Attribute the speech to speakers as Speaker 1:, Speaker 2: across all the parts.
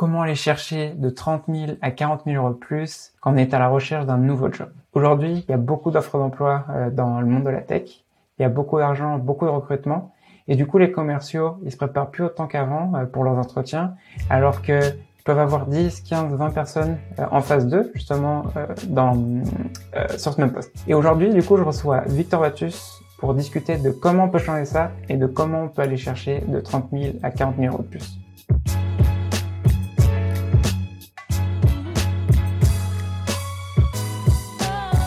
Speaker 1: comment aller chercher de 30 000 à 40 000 euros de plus quand on est à la recherche d'un nouveau job. Aujourd'hui, il y a beaucoup d'offres d'emploi euh, dans le monde de la tech. Il y a beaucoup d'argent, beaucoup de recrutement. Et du coup, les commerciaux, ils se préparent plus autant qu'avant euh, pour leurs entretiens, alors que ils peuvent avoir 10, 15, 20 personnes euh, en phase 2, justement, dans, sur ce même poste. Et aujourd'hui, du coup, je reçois Victor Vatus pour discuter de comment on peut changer ça et de comment on peut aller chercher de 30 000 à 40 000 euros de plus.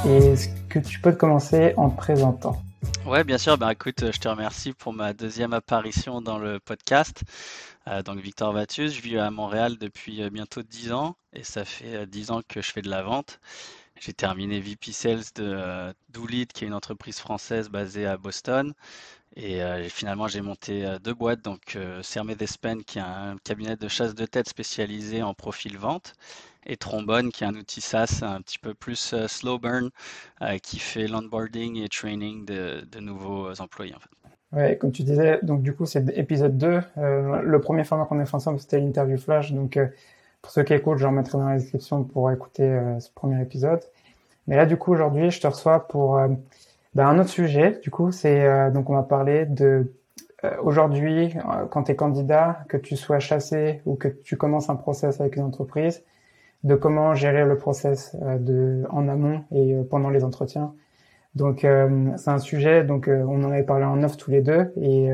Speaker 1: Est-ce que tu peux commencer en te présentant
Speaker 2: Ouais, bien sûr. Bah, écoute, je te remercie pour ma deuxième apparition dans le podcast. Euh, donc, Victor Vatius, je vis à Montréal depuis euh, bientôt 10 ans et ça fait 10 euh, ans que je fais de la vente. J'ai terminé VP Sales de Doolittle, qui est une entreprise française basée à Boston. Et finalement, j'ai monté deux boîtes, donc Sermet Despen, qui est un cabinet de chasse de tête spécialisé en profil vente, et Trombone, qui est un outil SaaS un petit peu plus euh, slow burn, euh, qui fait l'onboarding et training de, nouveaux employés. En fait.
Speaker 1: Ouais, comme tu disais, donc du coup, c'est épisode 2. Euh, le premier format qu'on a fait ensemble, c'était l'interview flash. Donc, pour ceux qui écoutent, je remettrai dans la description pour écouter ce premier épisode. Mais là, du coup, aujourd'hui, je te reçois pour ben, un autre sujet. Du coup, c'est donc on va parler de aujourd'hui, quand tu es candidat, que tu sois chassé ou que tu commences un process avec une entreprise, de comment gérer le process euh, de, en amont et euh, pendant les entretiens. Donc euh, c'est un sujet, donc on en avait parlé en off tous les deux et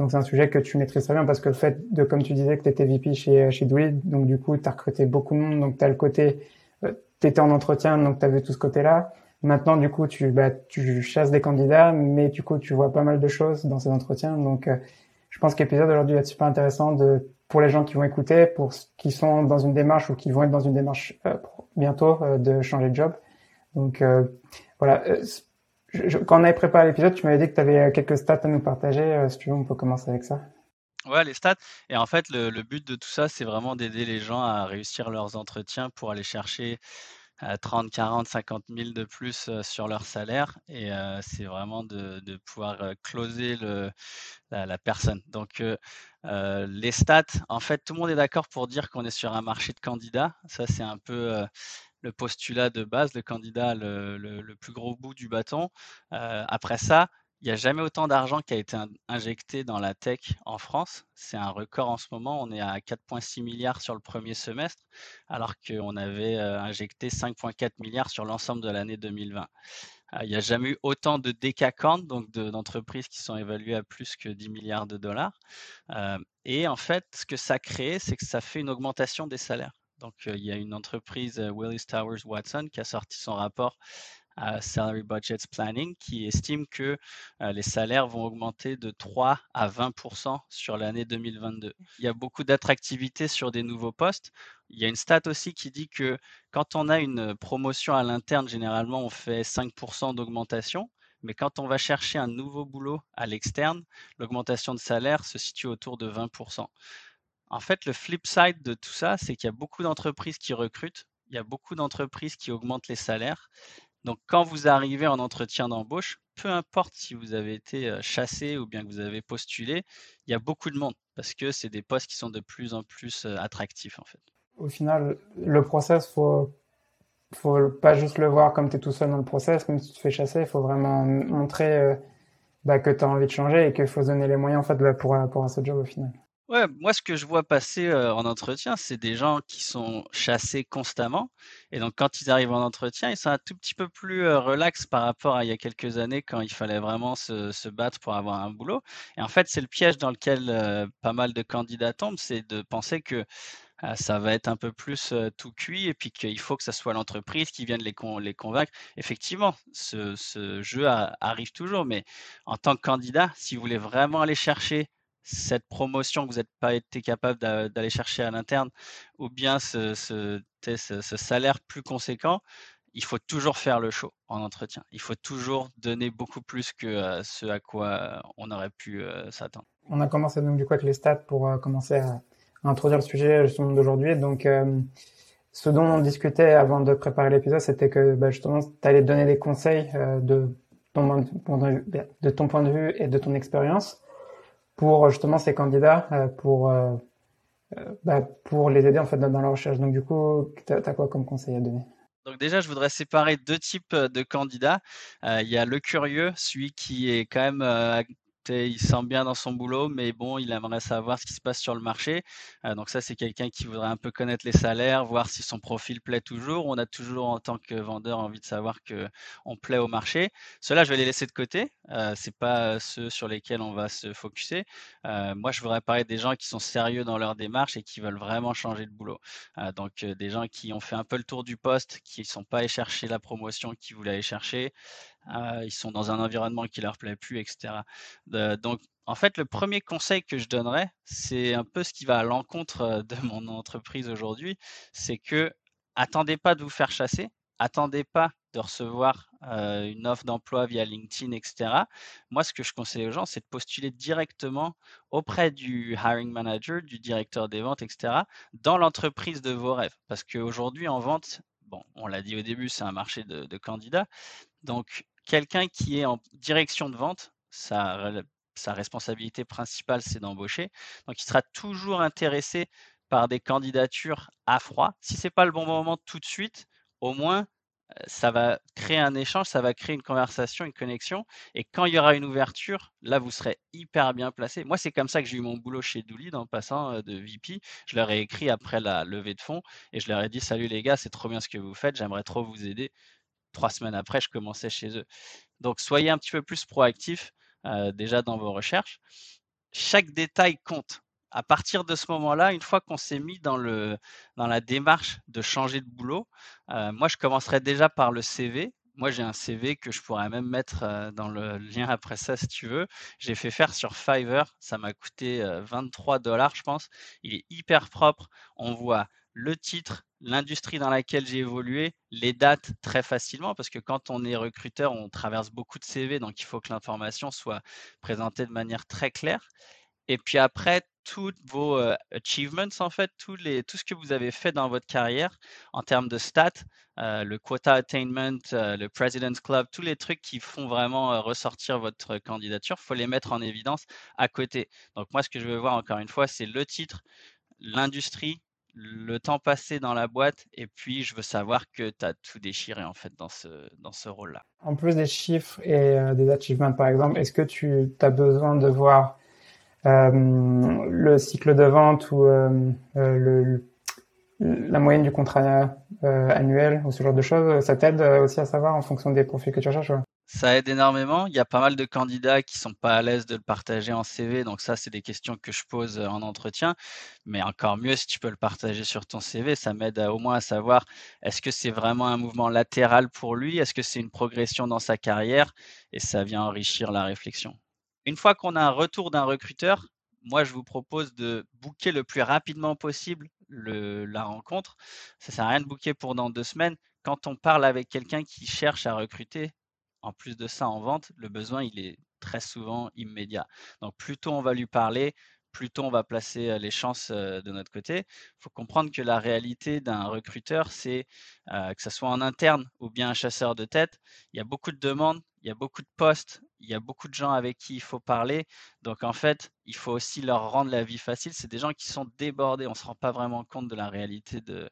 Speaker 1: donc c'est un sujet que tu maîtrises très bien parce que le fait de, comme tu disais, que tu étais VP chez, chez donc du coup tu as recruté beaucoup de monde, donc tu as le côté, tu étais en entretien, donc tu vu tout ce côté-là. Maintenant, du coup, tu, bah, tu chasses des candidats, mais du coup, tu vois pas mal de choses dans ces entretiens. Donc, je pense que l'épisode aujourd'hui va être super intéressant de pour les gens qui vont écouter, pour ceux qui sont dans une démarche ou qui vont être dans une démarche euh, bientôt euh, de changer de job. Donc euh, voilà. quand on avait préparé l'épisode, tu m'avais dit que tu avais quelques stats à nous partager. si tu veux, on peut commencer avec ça.
Speaker 2: Ouais, les stats. Et en fait, le, but de tout ça, c'est vraiment d'aider les gens à réussir leurs entretiens pour aller chercher 30, 40, 50 000 de plus sur leur salaire. Et c'est vraiment de, pouvoir closer la, personne. Donc, les stats, en fait, tout le monde est d'accord pour dire qu'on est sur un marché de candidats. Ça, c'est un peu le postulat de base, le candidat le, plus gros bout du bâton. après ça, il n'y a jamais autant d'argent qui a été injecté dans la tech en France. C'est un record en ce moment. On est à 4,6 milliards sur le premier semestre, alors qu'on avait euh, injecté 5,4 milliards sur l'ensemble de l'année 2020. Euh, il n'y a jamais eu autant de décacantes, donc d'entreprises qui sont évaluées à plus que 10 milliards de dollars. Euh, et en fait, ce que ça crée, c'est que ça fait une augmentation des salaires. Donc, il y a une entreprise, Willis Towers Watson, qui a sorti son rapport Salary Budgets Planning qui estime que euh, les salaires vont augmenter de 3 à 20% sur l'année 2022. Il y a beaucoup d'attractivité sur des nouveaux postes. Il y a une stat aussi qui dit que quand on a une promotion à l'interne, généralement on fait 5% d'augmentation. Mais quand on va chercher un nouveau boulot à l'externe, l'augmentation de salaire se situe autour de 20% En fait, le flip side de tout ça, c'est qu'il y a beaucoup d'entreprises qui recrutent, il y a beaucoup d'entreprises qui augmentent les salaires, donc, quand vous arrivez en entretien d'embauche, peu importe si vous avez été chassé ou bien que vous avez postulé, il y a beaucoup de monde parce que c'est des postes qui sont de plus en plus attractifs en fait.
Speaker 1: Au final, le process, faut faut pas juste le voir comme tu es tout seul dans le process, même si tu te fais chasser, il faut vraiment montrer bah, que tu as envie de changer et qu'il faut donner les moyens en fait bah, pour, pour ce job au final.
Speaker 2: Ouais, moi, ce que je vois passer en entretien, c'est des gens qui sont chassés constamment. Et donc, quand ils arrivent en entretien, ils sont un tout petit peu plus relax par rapport à il y a quelques années quand il fallait vraiment se, se battre pour avoir un boulot. Et en fait, c'est le piège dans lequel pas mal de candidats tombent, c'est de penser que ah, ça va être un peu plus tout cuit et puis qu'il faut que ça soit l'entreprise qui vienne les, les convaincre. Effectivement, ce, ce jeu arrive toujours, mais en tant que candidat, si vous voulez vraiment aller chercher cette promotion que vous n'êtes pas été capable d'aller chercher à l'interne, ou bien ce, salaire plus conséquent, il faut toujours faire le show en entretien. Il faut toujours donner beaucoup plus que euh, ce à quoi euh, on aurait pu euh, s'attendre.
Speaker 1: On a commencé donc du coup avec les stats pour commencer à, introduire le sujet justement Donc, ce dont on discutait avant de préparer l'épisode, c'était que bah, justement, tu allais donner des conseils de ton point de vue et de ton expérience pour justement ces candidats, euh, pour euh, bah, pour les aider en fait dans, leur recherche. Donc du coup, tu as, quoi comme conseil à donner?
Speaker 2: Donc déjà, je voudrais séparer deux types de candidats. il y a le curieux, celui qui est quand même il sent bien dans son boulot, mais bon, il aimerait savoir ce qui se passe sur le marché. Euh, donc ça, c'est quelqu'un qui voudrait un peu connaître les salaires, voir si son profil plaît toujours. On a toujours, en tant que vendeur, envie de savoir que on plaît au marché. Ceux-là, je vais les laisser de côté. Euh, c'est pas ceux sur lesquels on va se focuser. Euh, moi, je voudrais parler des gens qui sont sérieux dans leur démarche et qui veulent vraiment changer de boulot. Euh, donc, des gens qui ont fait un peu le tour du poste, qui ne sont pas allés chercher la promotion qu'ils voulaient aller chercher, euh, ils sont dans un environnement qui leur plaît plus, etc. donc, en fait, le premier conseil que je donnerais, c'est un peu ce qui va à l'encontre euh, de mon entreprise aujourd'hui, c'est que attendez pas de vous faire chasser, attendez pas de recevoir euh, une offre d'emploi via LinkedIn, etc. Moi, ce que je conseille aux gens, c'est de postuler directement auprès du hiring manager, du directeur des ventes, etc., dans l'entreprise de vos rêves. Parce qu'aujourd'hui, en vente, bon, on l'a dit au début, c'est un marché de candidats. Donc, quelqu'un qui est en direction de vente, sa, sa responsabilité principale, c'est d'embaucher. Donc, il sera toujours intéressé par des candidatures à froid. Si ce n'est pas le bon moment tout de suite, au moins, ça va créer un échange, ça va créer une conversation, une connexion. Et quand il y aura une ouverture, là, vous serez hyper bien placé. Moi, c'est comme ça que j'ai eu mon boulot chez Dooley en passant de VP. Je leur ai écrit après la levée de fonds et je leur ai dit Salut les gars, c'est trop bien ce que vous faites, j'aimerais trop vous aider trois semaines après, je commençais chez eux. Donc, soyez un petit peu plus proactif euh, déjà dans vos recherches. Chaque détail compte. À partir de ce moment-là, une fois qu'on s'est mis dans, le, dans la démarche de changer de boulot, euh, moi, je commencerai déjà par le CV. Moi, j'ai un CV que je pourrais même mettre euh, dans le lien après ça, si tu veux. J'ai fait faire sur Fiverr. Ça m'a coûté 23 dollars, je pense. Il est hyper propre. On voit le titre, l'industrie dans laquelle j'ai évolué, les dates très facilement, parce que quand on est recruteur, on traverse beaucoup de CV, donc il faut que l'information soit présentée de manière très claire. Et puis après, tous vos euh, achievements, en fait, tous les, tout ce que vous avez fait dans votre carrière en termes de stats, euh, le quota attainment, euh, le President's Club, tous les trucs qui font vraiment ressortir votre candidature, il faut les mettre en évidence à côté. Donc moi, ce que je veux voir encore une fois, c'est le titre, l'industrie, le temps passé dans la boîte et puis je veux savoir que tu as tout déchiré en fait dans ce, dans ce rôle-là.
Speaker 1: En plus des chiffres et euh, des achievements. Par exemple, est-ce que tu as besoin de voir euh, le cycle de vente ou euh, le, la moyenne du contrat annuel ou ce genre de choses? Ça t'aide aussi à savoir en fonction des profils que tu recherches
Speaker 2: ça aide énormément. Il y a pas mal de candidats qui sont pas à l'aise de le partager en CV. Donc ça, c'est des questions que je pose en entretien. Mais encore mieux, si tu peux le partager sur ton CV, ça m'aide au moins à savoir est-ce que c'est vraiment un mouvement latéral pour lui? Est-ce que c'est une progression dans sa carrière? Et ça vient enrichir la réflexion. Une fois qu'on a un retour d'un recruteur, moi, je vous propose de booker le plus rapidement possible la rencontre. Ça sert à rien de booker pour dans deux semaines. Quand on parle avec quelqu'un qui cherche à recruter, en plus de ça, en vente, le besoin, il est très souvent immédiat. Donc, plus tôt on va lui parler, plus tôt on va placer les chances de notre côté. Il faut comprendre que la réalité d'un recruteur, c'est que ce soit en interne ou bien un chasseur de tête, il y a beaucoup de demandes, il y a beaucoup de postes, il y a beaucoup de gens avec qui il faut parler. Donc en fait, il faut aussi leur rendre la vie facile. C'est des gens qui sont débordés. On ne se rend pas vraiment compte de la réalité de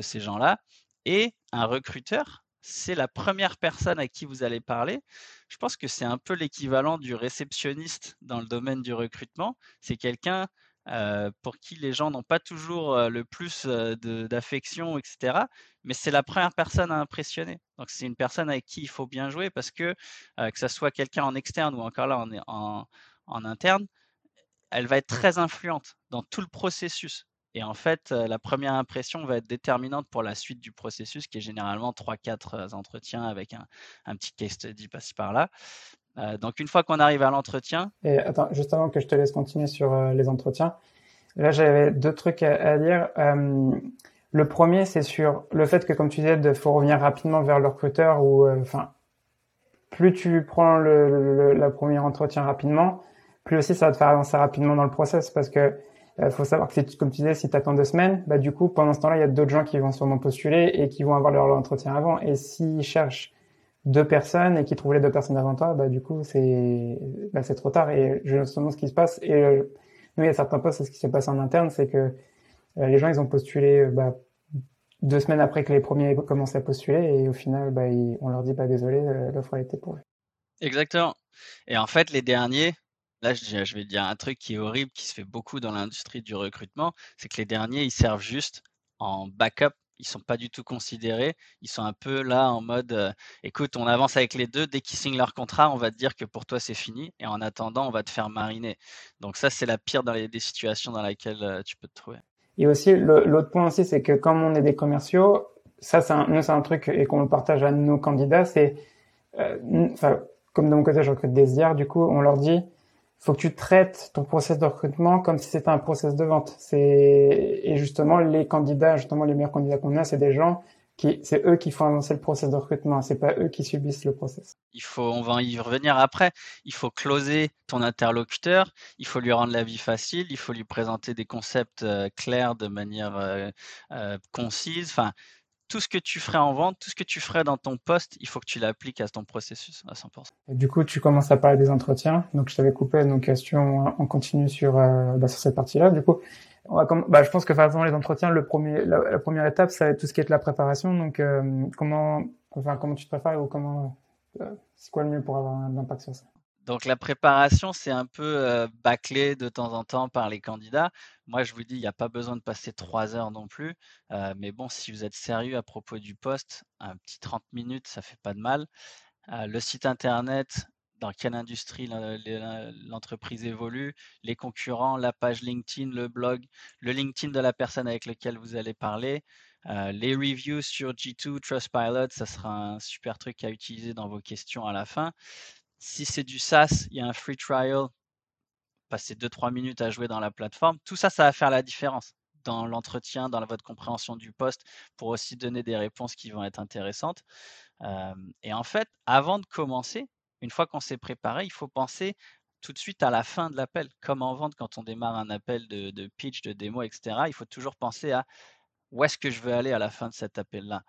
Speaker 2: ces gens-là. Et un recruteur, c'est la première personne à qui vous allez parler. Je pense que c'est un peu l'équivalent du réceptionniste dans le domaine du recrutement. C'est quelqu'un euh, pour qui les gens n'ont pas toujours euh, le plus euh, d'affection, etc. Mais c'est la première personne à impressionner. Donc c'est une personne avec qui il faut bien jouer parce que que ce soit quelqu'un en externe ou encore là en interne, elle va être très influente dans tout le processus. Et en fait, la première impression va être déterminante pour la suite du processus, qui est généralement 3-4 entretiens avec un, petit case study par-ci par-là. donc, une fois qu'on arrive à l'entretien.
Speaker 1: Et attends, juste avant que je te laisse continuer sur les entretiens, là, j'avais deux trucs à, dire. le premier, c'est sur le fait que, comme tu disais, il faut revenir rapidement vers le recruteur ou, enfin, plus tu prends le, le, premier entretien rapidement, plus aussi ça va te faire avancer rapidement dans le process parce que il euh, faut savoir que, comme tu disais, si tu attends deux semaines, bah, du coup, pendant ce temps-là, il y a d'autres gens qui vont sûrement postuler et qui vont avoir leur, entretien avant. Et s'ils cherchent deux personnes et qu'ils trouvent les deux personnes avant toi, bah, du coup, c'est bah, trop tard. Et justement, ce qui se passe, et euh, Nous, il y a certains postes, c'est ce qui s'est passé en interne, c'est que euh, les gens, ils ont postulé bah, deux semaines après que les premiers commencé à postuler, et au final, bah, on leur dit, bah, désolé, l'offre a été pourvue.
Speaker 2: Exactement. Et en fait, les derniers, là, je vais dire un truc qui est horrible, qui se fait beaucoup dans l'industrie du recrutement, c'est que les derniers, ils servent juste en backup ils sont pas du tout considérés. Ils sont un peu là en mode, écoute, on avance avec les deux. Dès qu'ils signent leur contrat, on va te dire que pour toi c'est fini. Et en attendant, on va te faire mariner. Donc ça, c'est la pire des situations dans lesquelles tu peux te trouver.
Speaker 1: Et aussi, l'autre point aussi, c'est que comme on est des commerciaux, ça, c'est un, c'est un truc et qu'on le partage à nos candidats, c'est, enfin, comme de mon côté, je recrute des IR, du coup, on leur dit, faut que tu traites ton process de recrutement comme si c'était un process de vente. C'est et justement les candidats, justement les meilleurs candidats qu'on a, c'est des gens qui c'est eux qui font avancer le process de recrutement, c'est pas eux qui subissent le process.
Speaker 2: Il faut on va y revenir après, il faut closer ton interlocuteur, il faut lui rendre la vie facile, il faut lui présenter des concepts euh, clairs de manière euh, euh, concise, enfin tout ce que tu ferais en vente, tout ce que tu ferais dans ton poste, il faut que tu l'appliques à ton processus à 100%.
Speaker 1: du coup, tu commences à parler des entretiens. Donc, je t'avais coupé nos questions. On continue sur, euh, bah, sur cette partie-là. Du coup, bah, je pense que faisant les entretiens, le premier, la, première étape, ça va être tout ce qui est de la préparation. Donc, euh, comment, enfin, comment tu te prépares ou comment, euh, c'est quoi le mieux pour avoir un impact sur ça?
Speaker 2: Donc la préparation, c'est un peu bâclé de temps en temps par les candidats. Moi, je vous dis, il n'y a pas besoin de passer trois heures non plus. mais bon, si vous êtes sérieux à propos du poste, un petit 30 minutes, ça fait pas de mal. le site internet, dans quelle industrie l'entreprise évolue, les concurrents, la page LinkedIn, le blog, le LinkedIn de la personne avec laquelle vous allez parler, les reviews sur G2, Trustpilot, ça sera un super truc à utiliser dans vos questions à la fin. Si c'est du SaaS, il y a un free trial, passez 2-3 minutes à jouer dans la plateforme. Tout ça, ça va faire la différence dans l'entretien, dans votre compréhension du poste, pour aussi donner des réponses qui vont être intéressantes. et en fait, avant de commencer, une fois qu'on s'est préparé, il faut penser tout de suite à la fin de l'appel. Comme en vente, quand on démarre un appel de, de, pitch, de démo, etc., il faut toujours penser à où est-ce que je veux aller à la fin de cet appel-là.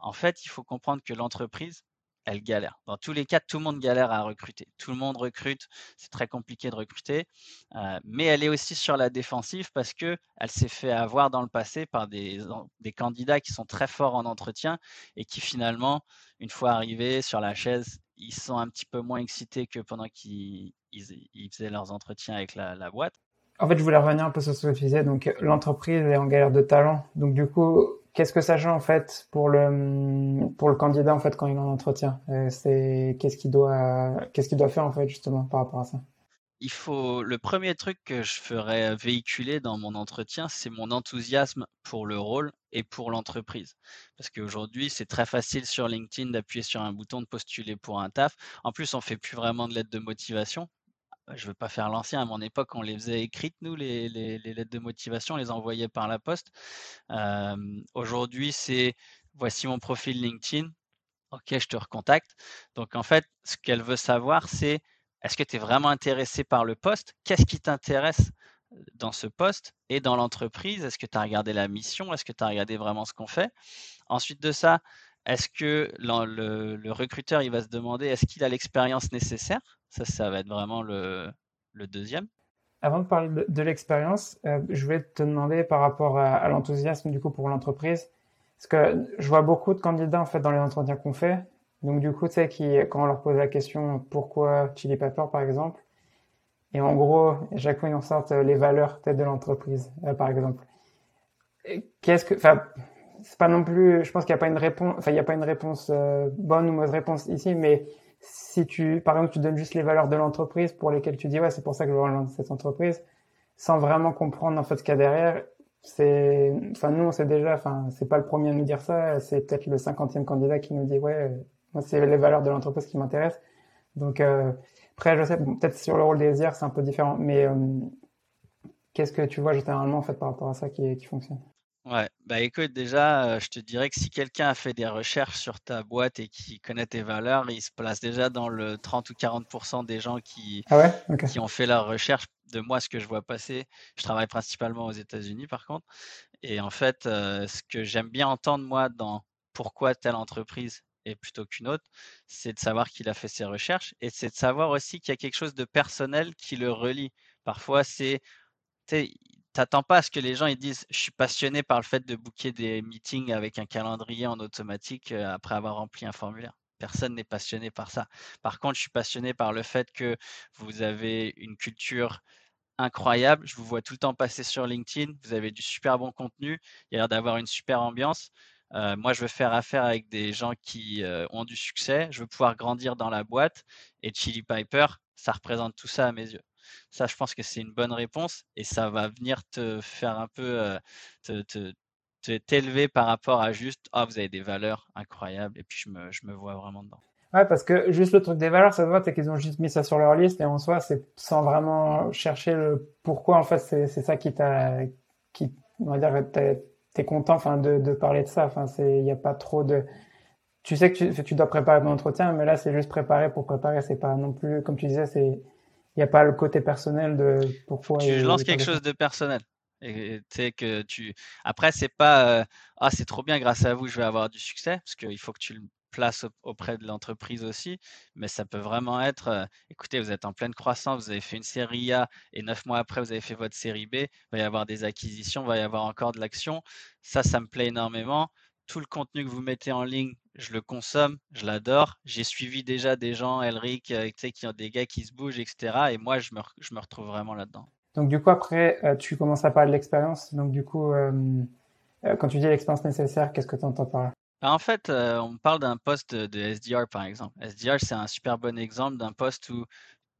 Speaker 2: en fait, il faut comprendre que l'entreprise, elle galère. Dans tous les cas, tout le monde galère à recruter. Tout le monde recrute, c'est très compliqué de recruter, euh, mais elle est aussi sur la défensive parce que elle s'est fait avoir dans le passé par des, des, candidats qui sont très forts en entretien et qui finalement, une fois arrivés sur la chaise, ils sont un petit peu moins excités que pendant qu'ils faisaient leurs entretiens avec la, la boîte.
Speaker 1: En fait, je voulais revenir un peu sur ce que tu disais. Donc, l'entreprise est en galère de talent. Donc, du coup, qu'est-ce que ça change en fait pour le pour le candidat en fait quand il est en entretien? Euh, C'est qu'est-ce qu'il doit qu'est-ce qu'il doit faire en fait justement par rapport à ça?
Speaker 2: Il faut le premier truc que je ferais véhiculer dans mon entretien, c'est mon enthousiasme pour le rôle et pour l'entreprise. Parce qu'aujourd'hui, c'est très facile sur LinkedIn d'appuyer sur un bouton de postuler pour un taf. En plus, on fait plus vraiment de lettres de motivation je ne veux pas faire l'ancien, à mon époque, on les faisait écrites, nous, les, lettres de motivation, on les envoyait par la poste. Aujourd'hui, c'est voici mon profil LinkedIn, ok, je te recontacte. Donc, en fait, ce qu'elle veut savoir, c'est est-ce que tu es vraiment intéressé par le poste? Qu'est-ce qui t'intéresse dans ce poste et dans l'entreprise? Est-ce que tu as regardé la mission? Est-ce que tu as regardé vraiment ce qu'on fait? Ensuite de ça, est-ce que le, recruteur il va se demander est-ce qu'il a l'expérience nécessaire? Ça, ça va être vraiment le, deuxième.
Speaker 1: Avant de parler de, l'expérience, euh, je vais te demander par rapport à, l'enthousiasme du coup pour l'entreprise, parce que je vois beaucoup de candidats en fait dans les entretiens qu'on fait. Donc du coup, tu sais, qui, quand on leur pose la question pourquoi Chili Pepper par exemple, et en gros, chaque en sortent les valeurs peut-être de l'entreprise, euh, par exemple. Qu'est-ce que, c'est pas non plus, je pense qu'il n'y a pas une réponse, enfin, il n'y a pas une réponse euh, bonne ou mauvaise réponse ici, mais si tu, par exemple, tu donnes juste les valeurs de l'entreprise pour lesquelles tu dis, ouais, c'est pour ça que je relance cette entreprise, sans vraiment comprendre, en fait, ce qu'il y a derrière, c'est, enfin, nous, on sait déjà, enfin, c'est pas le premier à nous dire ça, c'est peut-être le cinquantième candidat qui nous dit, ouais, moi, c'est les valeurs de l'entreprise qui m'intéressent. Donc, euh, après, je sais, peut-être sur le rôle des IR, c'est un peu différent, mais euh, qu'est-ce que tu vois généralement, en fait, par rapport à ça qui, qui fonctionne?
Speaker 2: Ouais, bah écoute, déjà, je te dirais que si quelqu'un a fait des recherches sur ta boîte et qui connaît tes valeurs, il se place déjà dans le 30 ou 40% des gens qui,
Speaker 1: ah
Speaker 2: qui ont fait leurs recherches de moi, ce que je vois passer. Je travaille principalement aux États-Unis, par contre. Et en fait, ce que j'aime bien entendre, moi, dans pourquoi telle entreprise est plutôt qu'une autre, c'est de savoir qu'il a fait ses recherches et c'est de savoir aussi qu'il y a quelque chose de personnel qui le relie Parfois, c'est t'attends pas à ce que les gens disent je suis passionné par le fait de booker des meetings avec un calendrier en automatique euh, après avoir rempli un formulaire. Personne n'est passionné par ça. Par contre, je suis passionné par le fait que vous avez une culture incroyable. Je vous vois tout le temps passer sur LinkedIn. Vous avez du super bon contenu. Il y a l'air d'avoir une super ambiance. Euh, moi, je veux faire affaire avec des gens qui euh, ont du succès. Je veux pouvoir grandir dans la boîte. Et Chili Piper, ça représente tout ça à mes yeux. Ça, je pense que c'est une bonne réponse et ça va venir te faire un peu euh, te, t'élever par rapport à juste ah vous avez des valeurs incroyables et puis je me, je me vois vraiment dedans.
Speaker 1: Ouais, parce que juste le truc des valeurs, ça se voit, c'est qu'ils ont juste mis ça sur leur liste et en soi, c'est sans vraiment chercher le pourquoi. En fait, c'est ça qui t'a, qui, on va dire, t'es content, enfin, de, de parler de ça. Enfin, c'est, il n'y a pas trop de, tu sais que tu, tu dois préparer ton entretien, mais là, c'est juste préparer pour préparer. C'est pas non plus, comme tu disais, c'est, il n'y a pas le côté personnel de pourquoi.
Speaker 2: Tu lances quelque chose de personnel. Et sais que tu. Après, c'est pas ah c'est trop bien grâce à vous, je vais avoir du succès parce qu'il faut que tu le places auprès de l'entreprise aussi. Mais ça peut vraiment être écoutez, vous êtes en pleine croissance, vous avez fait une série A et neuf mois après vous avez fait votre série B, il va y avoir des acquisitions, il va y avoir encore de l'action. Ça, ça me plaît énormément. Tout le contenu que vous mettez en ligne, je le consomme, je l'adore. J'ai suivi déjà des gens, Elric, tu sais, qui ont des gars qui se bougent, etc. Et moi, je me, je me retrouve vraiment là-dedans.
Speaker 1: Donc du coup après euh, tu commences à parler de l'expérience. Donc du coup euh, euh, quand tu dis l'expérience nécessaire, qu'est-ce que tu entends par là?
Speaker 2: Bah, en fait, on parle d'un poste de, SDR par exemple. SDR, c'est un super bon exemple d'un poste où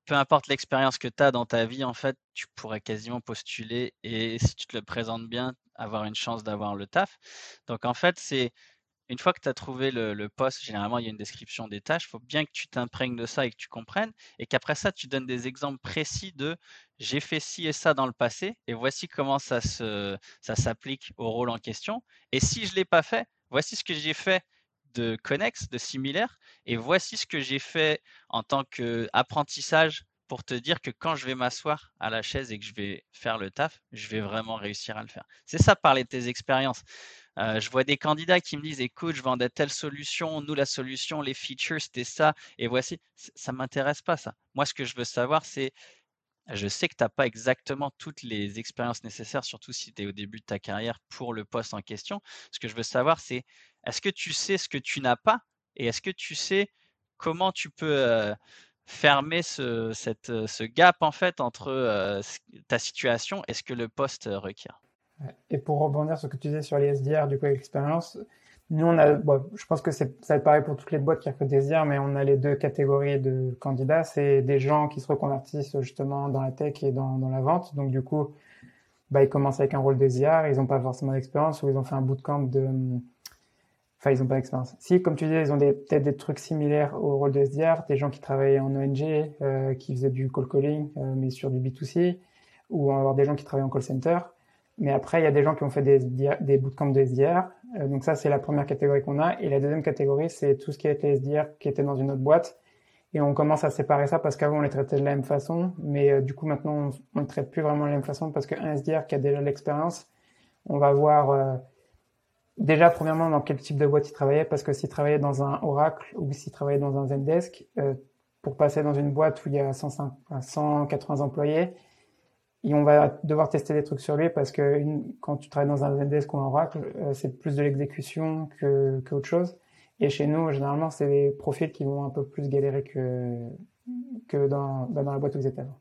Speaker 2: peu importe l'expérience que tu as dans ta vie, en fait, tu pourrais quasiment postuler et si tu te le présentes bien, avoir une chance d'avoir le taf. Donc en fait, c'est une fois que tu as trouvé le, poste, généralement, il y a une description des tâches. Il faut bien que tu t'imprègnes de ça et que tu comprennes. Et qu'après ça, tu donnes des exemples précis de j'ai fait ci et ça dans le passé. Et voici comment ça, se, ça s'applique au rôle en question. Et si je ne l'ai pas fait, voici ce que j'ai fait de connexe, de similaire. Et voici ce que j'ai fait en tant qu'apprentissage pour te dire que quand je vais m'asseoir à la chaise et que je vais faire le taf, je vais vraiment réussir à le faire. C'est ça, parler de tes expériences. Euh, je vois des candidats qui me disent écoute, je vendais telle solution, nous la solution, les features, c'était ça, et voici. Ça ne m'intéresse pas, ça. Moi, ce que je veux savoir, c'est je sais que tu n'as pas exactement toutes les expériences nécessaires, surtout si tu es au début de ta carrière pour le poste en question. Ce que je veux savoir, c'est est-ce que tu sais ce que tu n'as pas et est-ce que tu sais comment tu peux euh, fermer ce, cette, ce gap en fait entre euh, ta situation et ce que le poste requiert.
Speaker 1: Et pour rebondir sur ce que tu disais sur les SDR, du coup, l'expérience, nous, on a, je pense que ça va être pareil pour toutes les boîtes qui recrutent des SDR, mais on a les deux catégories de candidats. C'est des gens qui se reconvertissent justement dans la tech et dans, la vente. Donc, du coup, bah, ils commencent avec un rôle de SDR, ils n'ont pas forcément d'expérience ou ils ont fait un bootcamp de, enfin, ils n'ont pas d'expérience. Si, comme tu disais, ils ont peut-être des trucs similaires au rôle de SDR, des gens qui travaillaient en ONG, euh, qui faisaient du call calling, euh, mais sur du B2C, ou avoir des gens qui travaillent en call center. Mais après, il y a des gens qui ont fait des, des bootcamps de SDR. Euh, donc ça, c'est la première catégorie qu'on a. Et la deuxième catégorie, c'est tout ce qui était SDR qui était dans une autre boîte. Et on commence à séparer ça parce qu'avant, on les traitait de la même façon. Mais euh, du coup, maintenant, on ne traite plus vraiment de la même façon parce qu'un SDR qui a déjà l'expérience, on va voir euh, déjà, premièrement, dans quel type de boîte il travaillait. Parce que s'il travaillait dans un Oracle ou s'il travaillait dans un Zendesk, pour passer dans une boîte où il y a 105, 180 employés, et on va devoir tester des trucs sur lui parce que quand tu travailles dans un Zendesk ou un Oracle, euh, c'est plus de l'exécution que qu'autre chose. Et chez nous, généralement, c'est des profils qui vont un peu plus galérer que bah, dans la boîte où vous êtes avant.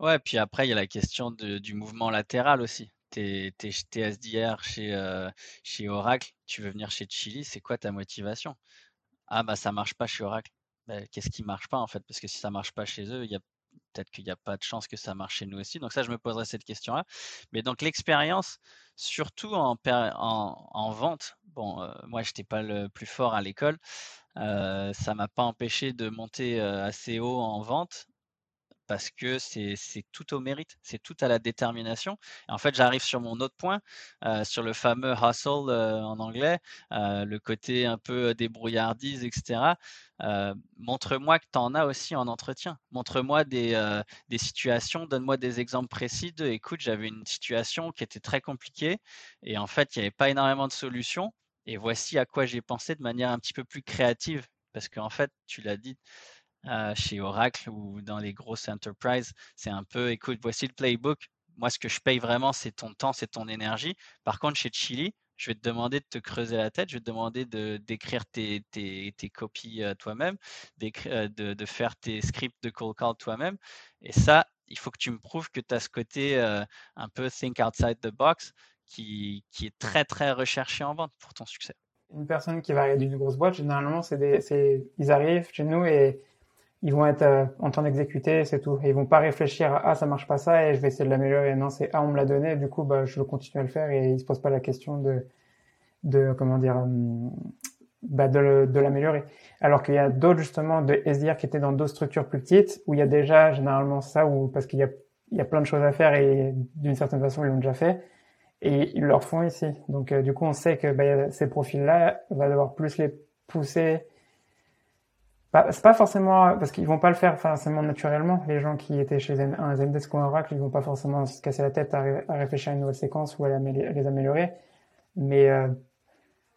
Speaker 2: Ouais, puis après, il y a la question du mouvement latéral aussi. Tu es, SDR chez, euh, chez Oracle, tu veux venir chez Chili, c'est quoi ta motivation? Ah bah ça marche pas chez Oracle. Bah, qu'est-ce qui marche pas en fait? Parce que si ça marche pas chez eux, il y a peut-être qu'il n'y a pas de chance que ça marche chez nous aussi. Donc ça, je me poserai cette question-là. Mais donc l'expérience, surtout en, en, vente, bon, euh, moi, je n'étais pas le plus fort à l'école. Euh, ça m'a pas empêché de monter assez haut en vente parce que c'est tout au mérite, c'est tout à la détermination. en fait, j'arrive sur mon autre point, euh, sur le fameux hustle euh, en anglais, euh, le côté un peu débrouillardise, etc. Montre-moi que tu en as aussi en entretien. Montre-moi des, des, situations, donne-moi des exemples précis de, écoute, j'avais une situation qui était très compliquée et en fait, il n'y avait pas énormément de solutions. Et voici à quoi j'ai pensé de manière un petit peu plus créative. Parce qu'en fait, tu l'as dit, chez Oracle ou dans les grosses enterprises, c'est un peu, écoute, voici le playbook. Moi, ce que je paye vraiment, c'est ton temps, c'est ton énergie. Par contre, chez Chili, je vais te demander de te creuser la tête, je vais te demander de d'écrire tes, tes, tes copies toi-même, de, de, faire tes scripts de call call toi-même. Et ça, il faut que tu me prouves que tu as ce côté un peu think outside the box qui, qui, est très, très recherché en vente pour ton succès.
Speaker 1: Une personne qui va arriver d'une grosse boîte, généralement, c'est ils arrivent chez nous et ils vont être en train d'exécuter, c'est tout. Et ils vont pas réfléchir à ah ça marche pas ça et je vais essayer de l'améliorer. Non, c'est ah on me l'a donné, du coup bah je veux continuer à le faire et ils se posent pas la question de de comment dire hum, bah, de, de l'améliorer. Alors qu'il y a d'autres justement de SDR qui étaient dans d'autres structures plus petites où il y a déjà généralement ça ou parce qu'il y a il y a plein de choses à faire et d'une certaine façon ils l'ont déjà fait et ils le font ici. Donc euh, du coup on sait que bah, ces profils-là on va devoir plus les pousser c'est pas forcément parce qu'ils vont pas le faire forcément naturellement. Les gens qui étaient chez un Zendesk ou un Oracle, ils vont pas forcément se casser la tête à, réfléchir à une nouvelle séquence ou à, les améliorer. Mais euh,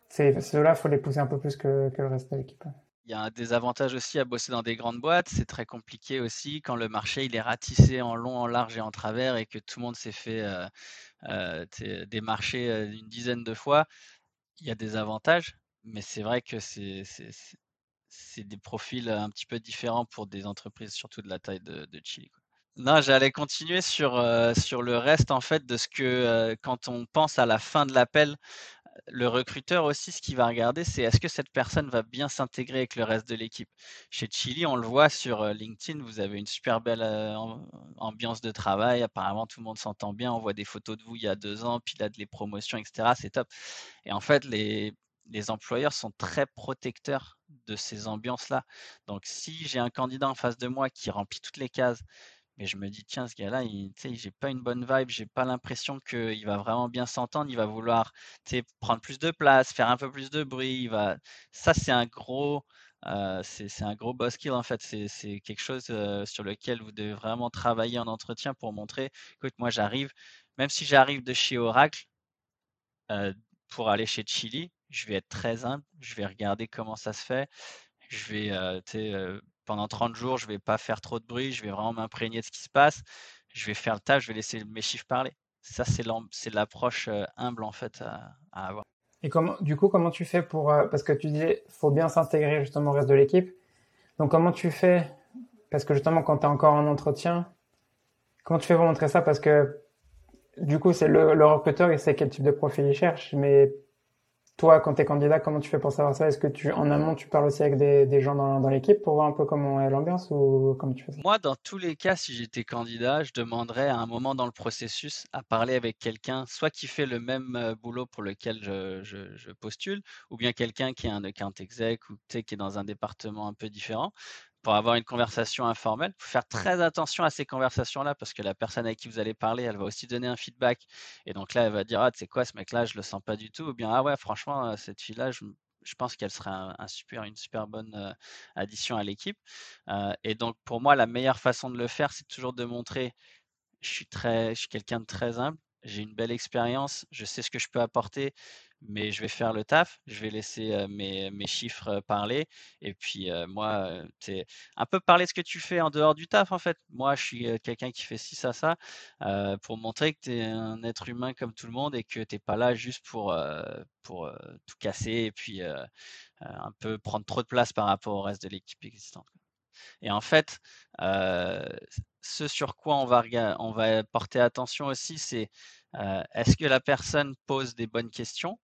Speaker 1: ceux-là, faut les pousser un peu plus que, que le reste de l'équipe.
Speaker 2: Il y a des avantages aussi à bosser dans des grandes boîtes. C'est très compliqué aussi quand le marché il est ratissé en long, en large et en travers et que tout le monde s'est fait euh, euh, des marchés euh, une dizaine de fois. Il y a des avantages, mais c'est vrai que c'est c'est des profils un petit peu différents pour des entreprises, surtout de la taille de, Chili. Non, j'allais continuer sur, sur le reste en fait de ce que quand on pense à la fin de l'appel, le recruteur aussi, ce qu'il va regarder, c'est est-ce que cette personne va bien s'intégrer avec le reste de l'équipe? Chez Chili, on le voit sur LinkedIn, vous avez une super belle ambiance de travail. Apparemment, tout le monde s'entend bien. On voit des photos de vous il y a deux ans, puis là, de les promotions, etc. C'est top. Et en fait, les, les employeurs sont très protecteurs de ces ambiances-là. Donc, si j'ai un candidat en face de moi qui remplit toutes les cases, mais je me dis, tiens, ce gars-là, j'ai pas une bonne vibe, j'ai pas l'impression qu'il va vraiment bien s'entendre, il va vouloir prendre plus de place, faire un peu plus de bruit. Il va... Ça, c'est un gros. Euh, c'est un gros boss kill en fait, c'est quelque chose euh, sur lequel vous devez vraiment travailler en entretien pour montrer, écoute, moi j'arrive, même si j'arrive de chez Oracle, euh, pour aller chez Chili, je vais être très humble, je vais regarder comment ça se fait. Je vais, euh, euh, pendant 30 jours, je vais pas faire trop de bruit, je vais vraiment m'imprégner de ce qui se passe. Je vais faire le tas, je vais laisser mes chiffres parler. Ça, c'est l'approche euh, humble en fait à, avoir.
Speaker 1: Et du coup, comment tu fais pour, parce que tu disais, faut bien s'intégrer justement au reste de l'équipe. Donc, comment tu fais, parce que justement, quand tu es encore en entretien, comment tu fais pour montrer ça? Parce que du coup, c'est le, le recruteur, il sait quel type de profil il cherche, mais toi, quand tu es candidat, comment tu fais pour savoir ça? Est-ce que tu, en amont, tu parles aussi avec des, gens dans, l'équipe pour voir un peu comment est l'ambiance ou comment tu fais ça?
Speaker 2: Moi, dans tous les cas, si j'étais candidat, je demanderais à un moment dans le processus à parler avec quelqu'un, soit qui fait le même euh, boulot pour lequel je postule, ou bien quelqu'un qui est un account exec ou qui est dans un département un peu différent, pour avoir une conversation informelle. Il faut faire très attention à ces conversations-là parce que la personne avec qui vous allez parler, elle va aussi donner un feedback. Et donc là, elle va dire Ah, tu sais quoi, ce mec-là, je le sens pas du tout. Ou bien Ah, ouais, franchement, euh, cette fille-là, je, pense qu'elle serait une super bonne euh, addition à l'équipe. Euh, et donc, pour moi, la meilleure façon de le faire, c'est toujours de montrer je suis, je suis quelqu'un de très humble, j'ai une belle expérience, je sais ce que je peux apporter, mais je vais faire le taf, je vais laisser mes, mes, chiffres parler. Et puis moi, c'est un peu parler de ce que tu fais en dehors du taf en fait. Moi, je suis quelqu'un qui fait ci, ça, ça, pour montrer que tu es un être humain comme tout le monde et que tu n'es pas là juste pour, pour tout casser et puis un peu prendre trop de place par rapport au reste de l'équipe existante. Et en fait, ce sur quoi on va, on va porter attention aussi, c'est est-ce que la personne pose des bonnes questions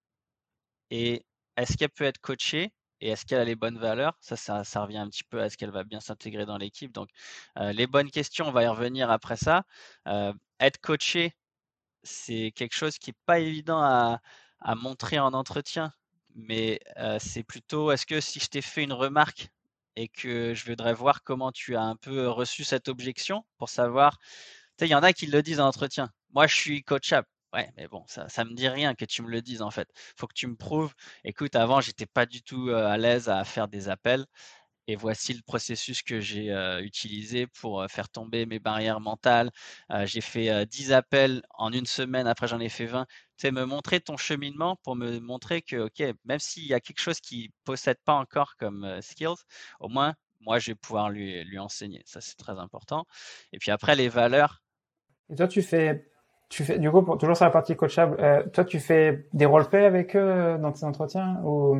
Speaker 2: et est-ce qu'elle peut être coachée et est-ce qu'elle a les bonnes valeurs? Ça, ça, revient un petit peu à ce qu'elle va bien s'intégrer dans l'équipe. Donc, les bonnes questions, on va y revenir après ça. être coaché, c'est quelque chose qui n'est pas évident à, montrer en entretien, mais c'est plutôt est-ce que si je t'ai fait une remarque et que je voudrais voir comment tu as un peu reçu cette objection pour savoir, tu sais, il y en a qui le disent en entretien. Moi, je suis coachable. Ouais, mais bon, ça, ça me dit rien que tu me le dises en fait. Faut que tu me prouves. Écoute, avant, j'étais pas du tout à l'aise à faire des appels. Et voici le processus que j'ai utilisé pour faire tomber mes barrières mentales. j'ai fait 10 appels en une semaine, après j'en ai fait 20. Tu sais, me montrer ton cheminement pour me montrer que, OK, même s'il y a quelque chose qu'ils ne possèdent pas encore comme skills, au moins, moi, je vais pouvoir lui, lui enseigner. Ça, c'est très important. Et puis après, les valeurs.
Speaker 1: Et toi, tu fais, tu fais, du coup, pour, toujours sur la partie coachable, euh, toi, tu fais des roleplays avec eux euh, dans tes entretiens ou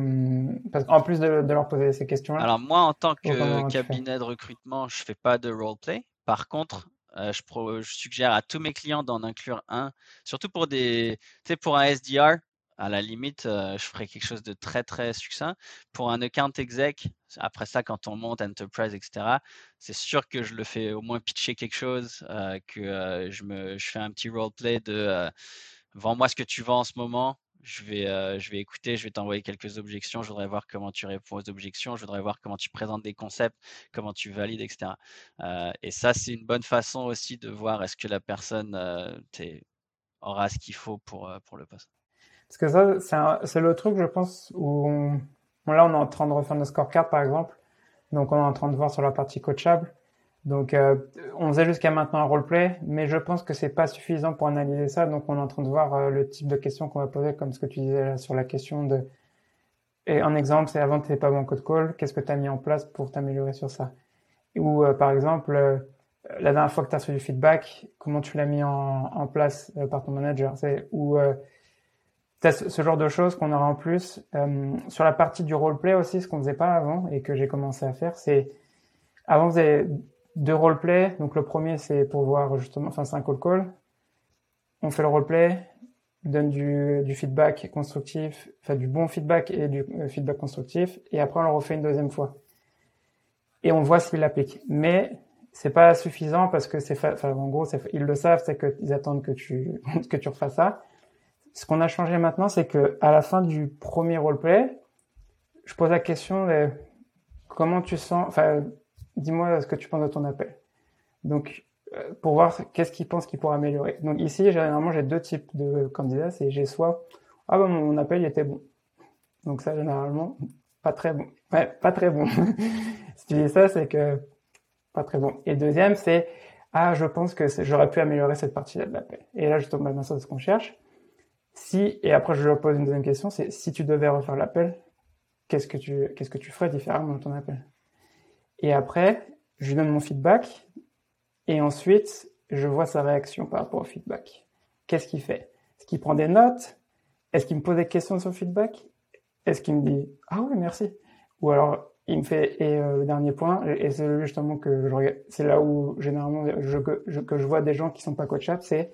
Speaker 1: parce qu'en plus de, de, leur poser ces questions-là.
Speaker 2: Alors moi, en tant que cabinet de recrutement, je fais pas de roleplay. Par contre, euh, je, je, suggère à tous mes clients d'en inclure un, surtout pour des, pour un SDR, à la limite, euh, je ferai quelque chose de très, très succinct. Pour un account exec, après ça, quand on monte enterprise, etc., c'est sûr que je le fais au moins pitcher quelque chose, euh, que euh, je, me, je fais un petit roleplay de vends-moi ce que tu vends en ce moment. Je vais, je vais écouter, je vais t'envoyer quelques objections. Je voudrais voir comment tu réponds aux objections. Je voudrais voir comment tu présentes des concepts, comment tu valides, etc. et ça, c'est une bonne façon aussi de voir est-ce que la personne aura ce qu'il faut pour, pour le poste.
Speaker 1: Parce que ça, c'est le truc, je pense, où là, on est en train de refaire nos scorecards, par exemple. Donc, on est en train de voir sur la partie coachable. Donc, euh, on faisait jusqu'à maintenant un roleplay, mais je pense que c'est pas suffisant pour analyser ça. Donc, on est en train de voir euh, le type de questions qu'on va poser, comme ce que tu disais là, sur la question de. Et un exemple, c'est avant, tu n'étais pas bon code call. Qu'est-ce que tu as mis en place pour t'améliorer sur ça? Ou, euh, par exemple, la dernière fois que tu as reçu du feedback, comment tu l'as mis en, place par ton manager Ou ce genre de choses qu'on aura en plus. Euh, sur la partie du roleplay aussi, ce qu'on faisait pas avant et que j'ai commencé à faire, c'est avant on faisait deux roleplay. Donc le premier c'est pour voir justement, enfin c'est un call call. On fait le roleplay, donne du, du feedback constructif, enfin du bon feedback et du euh, feedback constructif, et après on le refait une deuxième fois. Et on voit s'il l'applique. Mais c'est pas suffisant parce que c'est, enfin en gros, ils le savent, c'est qu'ils attendent que tu que tu refasses ça. Ce qu'on a changé maintenant, c'est que à la fin du premier roleplay, je pose la question de comment tu sens, enfin, dis-moi ce que tu penses de ton appel. Donc, euh, pour voir qu'est-ce qu'il pense qu'il pourrait améliorer. Donc ici, généralement, j'ai deux types de candidats. C'est j'ai soit ah ben mon appel il était bon. Donc ça, généralement, pas très bon. Ouais, pas très bon. si tu dis ça, c'est que pas très bon. Et deuxième, c'est ah je pense que j'aurais pu améliorer cette partie-là de l'appel. Et là, je tombe dans ce qu'on cherche. Si, et après je leur pose une deuxième question, c'est si tu devais refaire l'appel, qu'est-ce que tu, qu'est-ce que tu ferais différemment dans ton appel? Et après, je lui donne mon feedback, et ensuite, je vois sa réaction par rapport au feedback. Qu'est-ce qu'il fait? Est-ce qu'il prend des notes? Est-ce qu'il me pose des questions sur le feedback? Est-ce qu'il me dit, ah oui, merci? Ou alors, il me fait, et euh, le dernier point, et c'est justement que je regarde, c'est là où généralement je, je, que je vois des gens qui sont pas coachables, c'est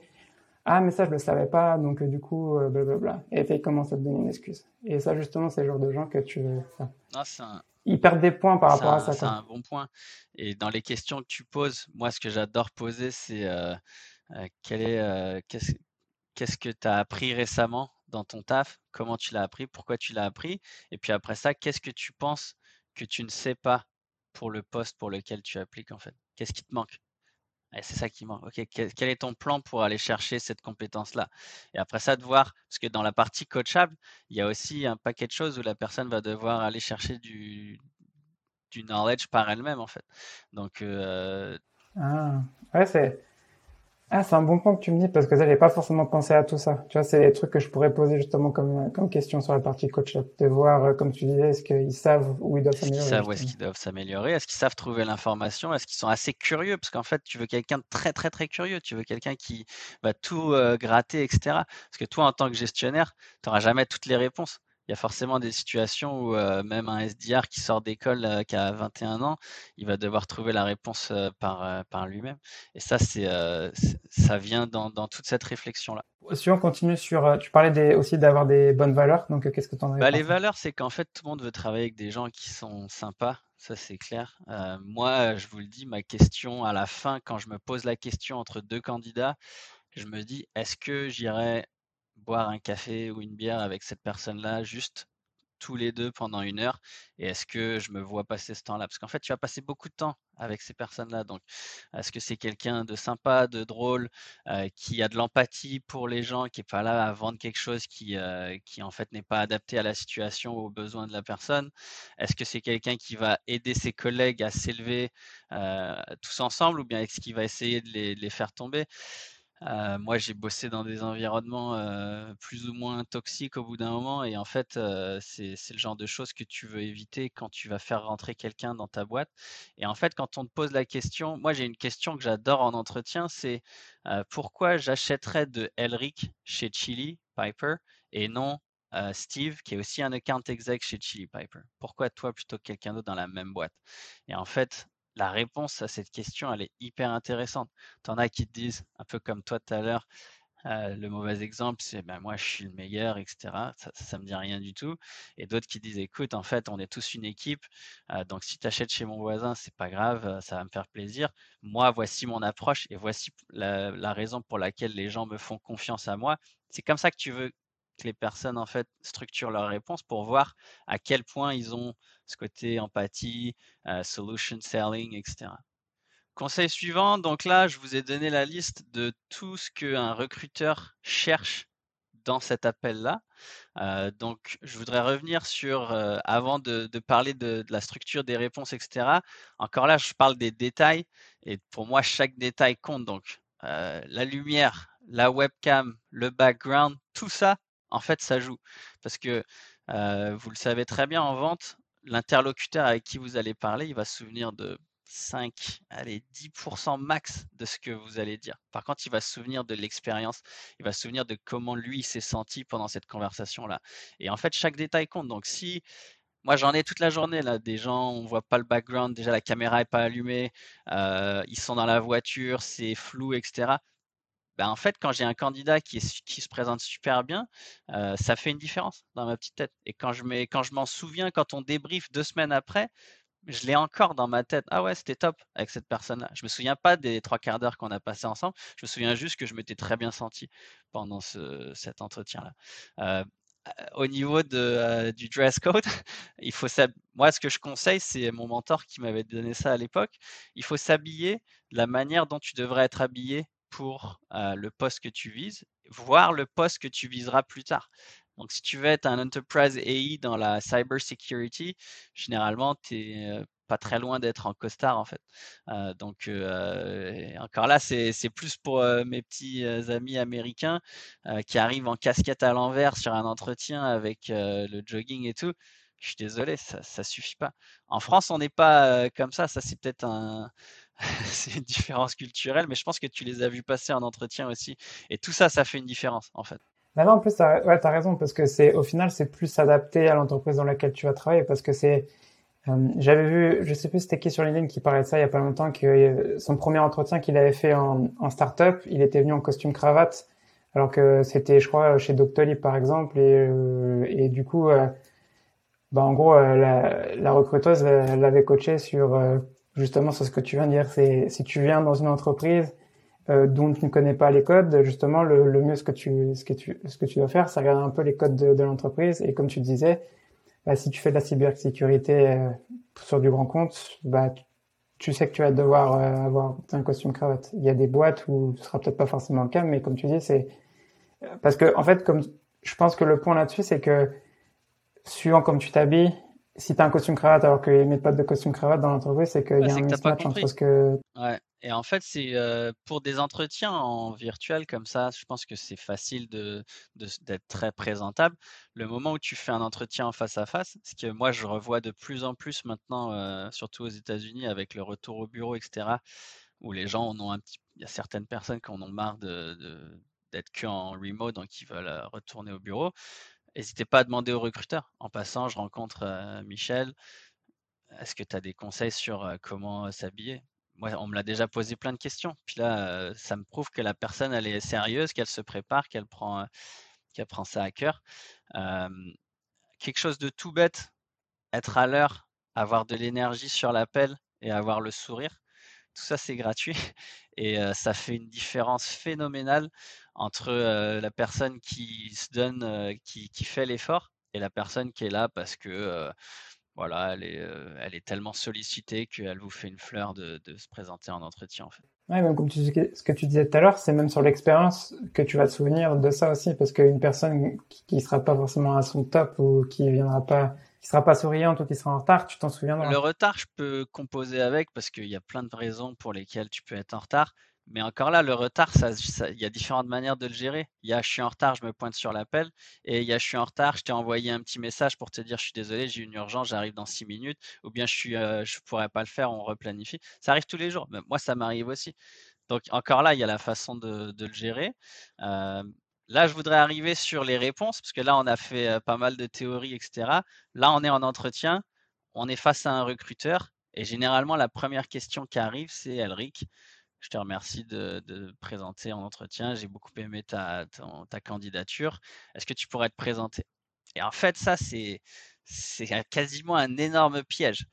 Speaker 1: ah, mais ça, je le savais pas, donc euh, du coup, euh, blablabla. Et puis, il commence à te donner une excuse? Et ça, justement, c'est le genre de gens que tu.
Speaker 2: un...
Speaker 1: Ils perdent des points par rapport à ça.
Speaker 2: C'est un bon point. Et dans les questions que tu poses, moi, ce que j'adore poser, c'est euh, quel est, qu'est-ce, qu'est-ce que tu as appris récemment dans ton taf? Comment tu l'as appris? Pourquoi tu l'as appris? Et puis après ça, qu'est-ce que tu penses que tu ne sais pas pour le poste pour lequel tu appliques, en fait? Qu'est-ce qui te manque? C'est ça qui manque. Ok, quel, est ton plan pour aller chercher cette compétence-là? Et après ça, de voir, parce que dans la partie coachable, il y a aussi un paquet de choses où la personne va devoir aller chercher du, du knowledge par elle-même, en fait. Donc, euh...
Speaker 1: ah, ouais, c'est ah, c'est un bon point que tu me dis parce que j'avais pas forcément pensé à tout ça. Tu vois, c'est des trucs que je pourrais poser justement comme, comme question sur la partie coach de voir, euh, comme tu disais, est-ce qu'ils savent où ils doivent s'améliorer.
Speaker 2: Est-ce qu'ils savent où est-ce qu'ils doivent s'améliorer? Est-ce qu'ils savent trouver l'information? Est-ce qu'ils sont assez curieux? Parce qu'en fait, tu veux quelqu'un de très, très, très curieux. Tu veux quelqu'un qui va tout euh, gratter, etc. Parce que toi, en tant que gestionnaire, tu n'auras jamais toutes les réponses il y a forcément des situations où euh, même un SDR qui sort d'école euh, qui a 21 ans, il va devoir trouver la réponse euh, par, par lui-même. Et ça, c'est, ça vient dans, dans, toute cette réflexion-là.
Speaker 1: Si on continue sur, tu parlais des, aussi d'avoir des bonnes valeurs, donc qu'est-ce que tu en as
Speaker 2: bah, Les valeurs, c'est qu'en fait, tout le monde veut travailler avec des gens qui sont sympas, ça c'est clair. moi, je vous le dis, ma question à la fin, quand je me pose la question entre deux candidats, je me dis, est-ce que j'irai boire un café ou une bière avec cette personne-là, juste tous les deux pendant une heure Et est-ce que je me vois passer ce temps-là? Parce qu'en fait, tu vas passer beaucoup de temps avec ces personnes-là. Donc, est-ce que c'est quelqu'un de sympa, de drôle, euh, qui a de l'empathie pour les gens, qui n'est pas là à vendre quelque chose qui, euh, qui en fait n'est pas adapté à la situation ou aux besoins de la personne? Est-ce que c'est quelqu'un qui va aider ses collègues à s'élever euh, tous ensemble ou bien est-ce qu'il va essayer de les faire tomber? Euh, moi, j'ai bossé dans des environnements euh, plus ou moins toxiques au bout d'un moment, et en fait, euh, c'est le genre de choses que tu veux éviter quand tu vas faire rentrer quelqu'un dans ta boîte. Et en fait, quand on te pose la question, moi j'ai une question que j'adore en entretien, c'est pourquoi j'achèterais de Elric chez Chili Piper et non Steve, qui est aussi un account exec chez Chili Piper? Pourquoi toi plutôt que quelqu'un d'autre dans la même boîte? Et en fait, la réponse à cette question, elle est hyper intéressante. Tu en as qui te disent, un peu comme toi tout à l'heure, euh, le mauvais exemple, c'est ben, moi je suis le meilleur, etc. Ça, ne me dit rien du tout. Et d'autres qui disent, écoute, en fait, on est tous une équipe. Euh, donc si tu achètes chez mon voisin, c'est pas grave, euh, ça va me faire plaisir. Moi, voici mon approche et voici la raison pour laquelle les gens me font confiance à moi. C'est comme ça que tu veux les personnes en fait structurent leurs réponses pour voir à quel point ils ont ce côté empathie, euh, solution selling, etc. Conseil suivant, donc là, je vous ai donné la liste de tout ce qu'un recruteur cherche dans cet appel-là. Euh, donc, je voudrais revenir sur, euh, avant de, parler de, la structure des réponses, etc. Encore là, je parle des détails et pour moi, chaque détail compte. Donc, la lumière, la webcam, le background, tout ça, en fait, ça joue. Parce que vous le savez très bien en vente, l'interlocuteur avec qui vous allez parler, il va se souvenir de 5, allez, 10% max de ce que vous allez dire. Par contre, il va se souvenir de l'expérience, il va se souvenir de comment lui s'est senti pendant cette conversation-là. Et en fait, chaque détail compte. Donc, si moi j'en ai toute la journée là, des gens, on voit pas le background, déjà la caméra est pas allumée, ils sont dans la voiture, c'est flou, etc. Bah, en fait, quand j'ai un candidat qui, se présente super bien, ça fait une différence dans ma petite tête. Et quand je, m'en souviens, quand on débrief deux semaines après, je l'ai encore dans ma tête. Ah ouais, c'était top avec cette personne-là. Je me souviens pas des trois quarts d'heure qu'on a passé ensemble. Je me souviens juste que je m'étais très bien senti pendant cet entretien-là. au niveau de, du dress code, il faut moi ce que je conseille, c'est mon mentor qui m'avait donné ça à l'époque. Il faut s'habiller de la manière dont tu devrais être habillé pour le poste que tu vises, voire le poste que tu viseras plus tard. Donc, si tu veux être un enterprise AI dans la cyber security, généralement, tu n'es pas très loin d'être en costard, en fait. donc, encore là, c'est plus pour mes petits amis américains qui arrivent en casquette à l'envers sur un entretien avec le jogging et tout. Je suis désolé, ça ne suffit pas. En France, on n'est pas comme ça. Ça, c'est peut-être un, c'est une différence culturelle, mais je pense que tu les as vus passer en entretien aussi. Et tout ça, ça fait une différence, en fait.
Speaker 1: Bah non, en plus, tu as, ouais, raison, parce que c'est au final, c'est plus adapté à l'entreprise dans laquelle tu vas travailler, parce que c'est. Euh, j'avais vu, je sais plus c'était qui sur LinkedIn qui parlait de ça il y a pas longtemps, que euh, son premier entretien qu'il avait fait en, en start-up, il était venu en costume cravate, alors que c'était, je crois, chez Doctolib par exemple, et, euh, et du coup, bah en gros, la recruteuse l'avait coaché sur justement sur ce que tu viens de dire. C'est si tu viens dans une entreprise euh, dont tu ne connais pas les codes, justement, le, le, mieux ce que tu ce que tu ce que tu dois faire, c'est regarder un peu les codes de, de l'entreprise. Et comme tu disais, bah, si tu fais de la cybersécurité euh, sur du grand compte, bah tu sais que tu vas devoir euh, avoir un costume cravate. Il y a des boîtes où ce sera peut-être pas forcément le cas, mais comme tu dis, c'est parce que en fait, comme je pense que le point là-dessus, c'est que suivant comme tu t'habilles, si tu as un costume cravate alors qu'ils mettent pas de costume cravate dans l'entreprise, c'est qu'il y a un mismatch entre ce que.
Speaker 2: Ouais. Et en fait, c'est euh, pour des entretiens en virtuel comme ça, je pense que c'est facile de, d'être très présentable. Le moment où tu fais un entretien en face à face, ce que moi je revois de plus en plus maintenant, euh, surtout aux États-Unis avec le retour au bureau, etc., où les gens en ont un petit, il y a certaines personnes qui en ont marre de, de d'être qu'en remote, donc ils veulent euh, retourner au bureau. N'hésitez pas à demander au recruteur. En passant, je rencontre Michel. Est-ce que tu as des conseils sur comment s'habiller? Moi, on me l'a déjà posé plein de questions. Puis là, ça me prouve que la personne, elle est sérieuse, qu'elle se prépare, qu'elle prend, qu'elle prend ça à cœur. quelque chose de tout bête, être à l'heure, avoir de l'énergie sur l'appel et avoir le sourire. Tout ça, c'est gratuit et ça fait une différence phénoménale entre la personne qui se donne, qui, qui, fait l'effort et la personne qui est là parce que voilà, elle est, elle est tellement sollicitée qu'elle vous fait une fleur de, de, se présenter en entretien en fait.
Speaker 1: Même comme ce que tu disais tout à l'heure, c'est même sur l'expérience que tu vas te souvenir de ça aussi, parce qu'une personne qui, ne sera pas forcément à son top ou qui viendra pas, qui sera pas souriante ou qui sera en retard, tu t'en souviendras.
Speaker 2: Le retard, je peux composer avec parce qu'il y a plein de raisons pour lesquelles tu peux être en retard Mais encore là, le retard, ça, il y a différentes manières de le gérer. Il y a je suis en retard, je me pointe sur l'appel. Et il y a je suis en retard, je t'ai envoyé un petit message pour te dire je suis désolé, j'ai une urgence, j'arrive dans six minutes. Ou bien je suis, euh, je pourrais pas le faire, on replanifie. Ça arrive tous les jours. moi, ça m'arrive aussi. Donc encore là, il y a la façon de, le gérer. Euh, là, je voudrais arriver sur les réponses, parce que là, on a fait euh, pas mal de théories, etc. Là, on est en entretien, on est face à un recruteur. Et généralement, la première question qui arrive, c'est Elric, je te remercie de, présenter en entretien. J'ai beaucoup aimé ta, ta, candidature. Est-ce que tu pourrais te présenter? Et en fait, ça, c'est quasiment un énorme piège.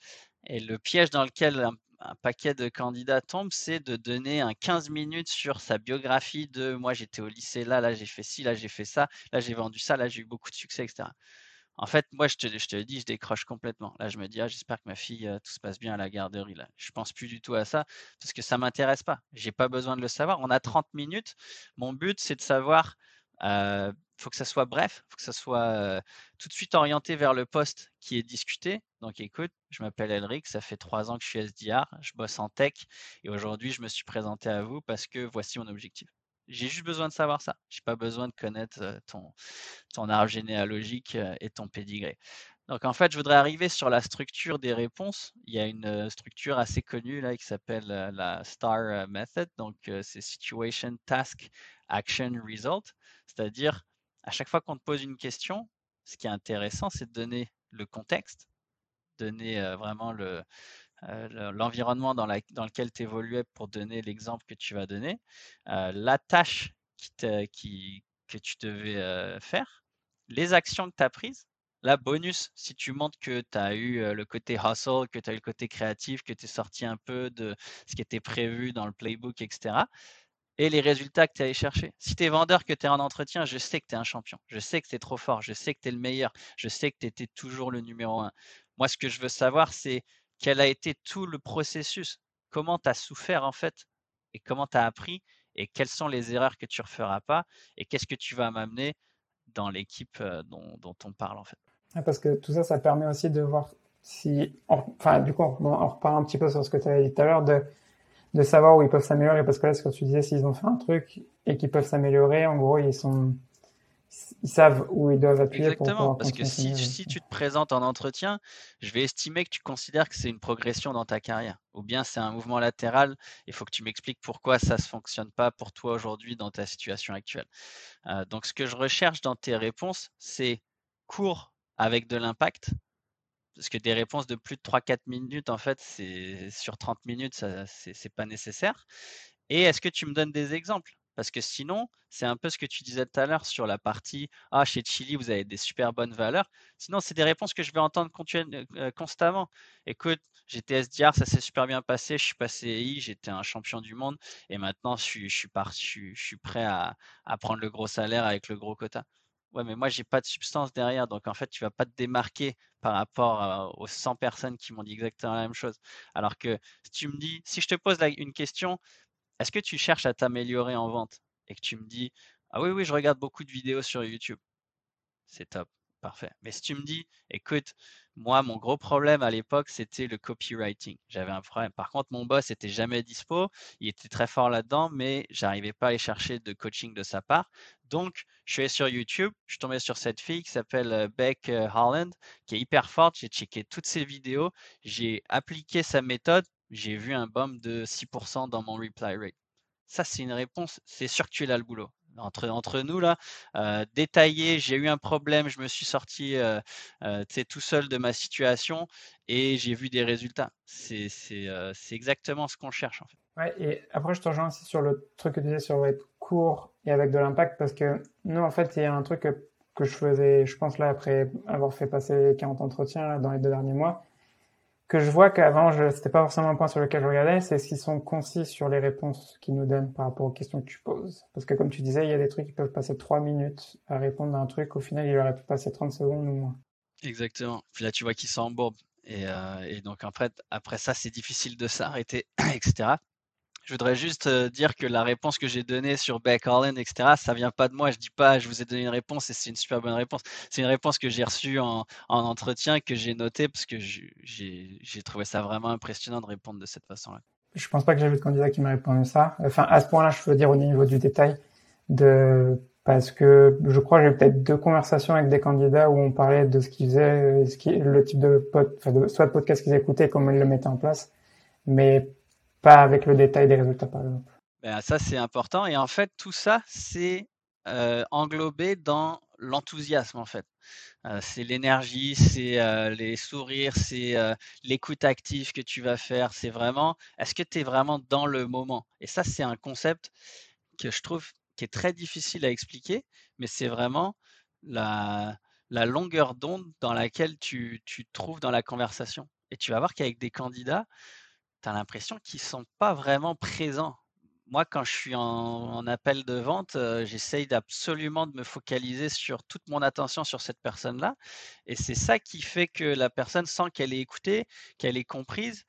Speaker 2: Et le piège dans lequel un, paquet de candidats tombe, c'est de donner un 15 minutes sur sa biographie de moi, j'étais au lycée là, là, j'ai fait ci, là, j'ai fait ça, là, j'ai vendu ça, là, j'ai eu beaucoup de succès, etc. En fait, moi, je te, je te le dis, je décroche complètement. Là, je me dis, ah, j'espère que ma fille, tout se passe bien à la garderie. Là. Je pense plus du tout à ça parce que ça m'intéresse pas. J'ai pas besoin de le savoir. On a 30 minutes. Mon but, c'est de savoir. Il faut que ça soit bref, il faut que ça soit tout de suite orienté vers le poste qui est discuté. Donc, écoute, je m'appelle Elric, ça fait trois ans que je suis SDR, je bosse en tech et aujourd'hui, je me suis présenté à vous parce que voici mon objectif. J'ai juste besoin de savoir ça. J'ai pas besoin de connaître ton, ton arbre généalogique et ton pédigré. Donc en fait, je voudrais arriver sur la structure des réponses. Il y a une structure assez connue là qui s'appelle la STAR method. Donc c'est Situation, Task, Action, Result. C'est-à-dire à chaque fois qu'on te pose une question, ce qui est intéressant, c'est de donner le contexte, donner vraiment le, l'environnement dans, lequel tu évoluais pour donner l'exemple que tu vas donner, la tâche que tu devais faire, les actions que tu as prises. La bonus, si tu montres que tu as eu le côté hustle, que tu as eu le côté créatif, que tu es sorti un peu de ce qui était prévu dans le playbook, etc. Et les résultats que tu es allé chercher. Si tu es vendeur, que tu es en entretien, je sais que tu es un champion. Je sais que tu es trop fort. Je sais que tu es le meilleur. Je sais que tu étais toujours le numéro un. Moi, ce que je veux savoir, c'est quel a été tout le processus Comment tu as souffert en fait Et comment tu as appris Et quelles sont les erreurs que tu ne referas pas Et qu'est-ce que tu vas m'amener dans l'équipe dont, on parle en fait
Speaker 1: Parce que tout ça, ça permet aussi de voir si. Enfin, du coup, on repart un petit peu sur ce que tu avais dit tout à l'heure, de, de savoir où ils peuvent s'améliorer. Parce que là, ce que tu disais, s'ils ont fait un truc et qu'ils peuvent s'améliorer, en gros, ils sont ils savent où ils doivent appuyer.
Speaker 2: Exactement, parce que si, si, tu te présentes en entretien, je vais estimer que tu considères que c'est une progression dans ta carrière. Ou bien c'est un mouvement latéral, il faut que tu m'expliques pourquoi ça ne fonctionne pas pour toi aujourd'hui dans ta situation actuelle. Euh, donc ce que je recherche dans tes réponses, c'est court avec de l'impact. Parce que des réponses de plus de 3-4 minutes, en fait, c'est sur 30 minutes, ce n'est pas nécessaire. Et est-ce que tu me donnes des exemples? Parce que sinon, c'est un peu ce que tu disais tout à l'heure sur la partie Ah, chez Chili, vous avez des super bonnes valeurs. Sinon, c'est des réponses que je vais entendre euh, constamment. Écoute, j'étais SDR, ça s'est super bien passé. Je suis passé EI, j'étais un champion du monde. Et maintenant, je suis, je, suis prêt à, prendre le gros salaire avec le gros quota. Ouais, mais moi, j'ai pas de substance derrière. Donc, en fait, tu vas pas te démarquer par rapport aux 100 personnes qui m'ont dit exactement la même chose. Alors que si tu me dis, si je te pose une question, est-ce que tu cherches à t'améliorer en vente? Et que tu me dis Ah oui, oui, je regarde beaucoup de vidéos sur YouTube. C'est top, parfait. Mais si tu me dis Écoute, moi, mon gros problème à l'époque, c'était le copywriting. J'avais un problème. Par contre, mon boss était jamais dispo. Il était très fort là-dedans, mais j'arrivais pas à aller chercher de coaching de sa part. Donc, je suis sur YouTube. Je suis tombé sur cette fille qui s'appelle euh, Beck euh, Holland, qui est hyper forte. J'ai checké toutes ses vidéos. J'ai appliqué sa méthode j'ai vu un bump de 6% dans mon reply rate. Ça, c'est une réponse, c'est sûr que tu es là le boulot. Entre, nous, là, euh, détaillé, j'ai eu un problème, je me suis sorti tout seul de ma situation et j'ai vu des résultats. C'est exactement ce qu'on cherche en fait.
Speaker 1: Ouais, et après, je te rejoins aussi sur le truc que tu disais sur être court et avec de l'impact parce que nous, en fait, il y a un truc que, je faisais, je pense là, après avoir fait passer 40 entretiens dans les deux derniers mois, que je vois qu'avant, je, c'était pas forcément un point sur lequel je regardais, c'est ce qu'ils sont concis sur les réponses qu'ils nous donnent par rapport aux questions que tu poses. Parce que comme tu disais, il y a des trucs qui peuvent passer trois minutes à répondre à un truc, au final, il aurait pu passer 30 secondes ou moins.
Speaker 2: Exactement. Puis là, tu vois qu'ils s'embourbent. Et, euh, et donc, en fait, après ça, c'est difficile de s'arrêter, etc. Je voudrais juste euh, dire que la réponse que j'ai donnée sur Beck Holland, etc., ça vient pas de moi. Je dis pas, je vous ai donné une réponse et c'est une super bonne réponse. C'est une réponse que j'ai reçue en, entretien, que j'ai notée parce que j'ai trouvé ça vraiment impressionnant de répondre de cette façon-là.
Speaker 1: je pense pas que j'ai vu de candidat qui m'a répondu ça. Enfin, à ce point-là, je veux dire au niveau du détail, de parce que je crois que j'ai peut-être deux conversations avec des candidats où on parlait de ce qu'ils faisaient, le type de, de podcast qu'ils écoutaient, comment ils le mettaient en place, mais avec le détail des résultats, par exemple.
Speaker 2: Ben, ça, c'est important. Et en fait, tout ça, c'est euh, englobé dans l'enthousiasme, en fait. Euh, c'est l'énergie, c'est euh, les sourires, c'est l'écoute active que tu vas faire. C'est vraiment, est-ce que tu es vraiment dans le moment? Et ça, c'est un concept que je trouve qui est très difficile à expliquer, mais c'est vraiment la, la longueur d'onde dans laquelle tu, tu te trouves dans la conversation. Et tu vas voir qu'avec des candidats, tu l'impression qu'ils ne sont pas vraiment présents moi, quand je suis en, appel de vente, j'essaye absolument de me focaliser sur toute mon attention sur cette personne-là. Et c'est ça qui fait que la personne sent qu'elle est écoutée, qu'elle est comprise.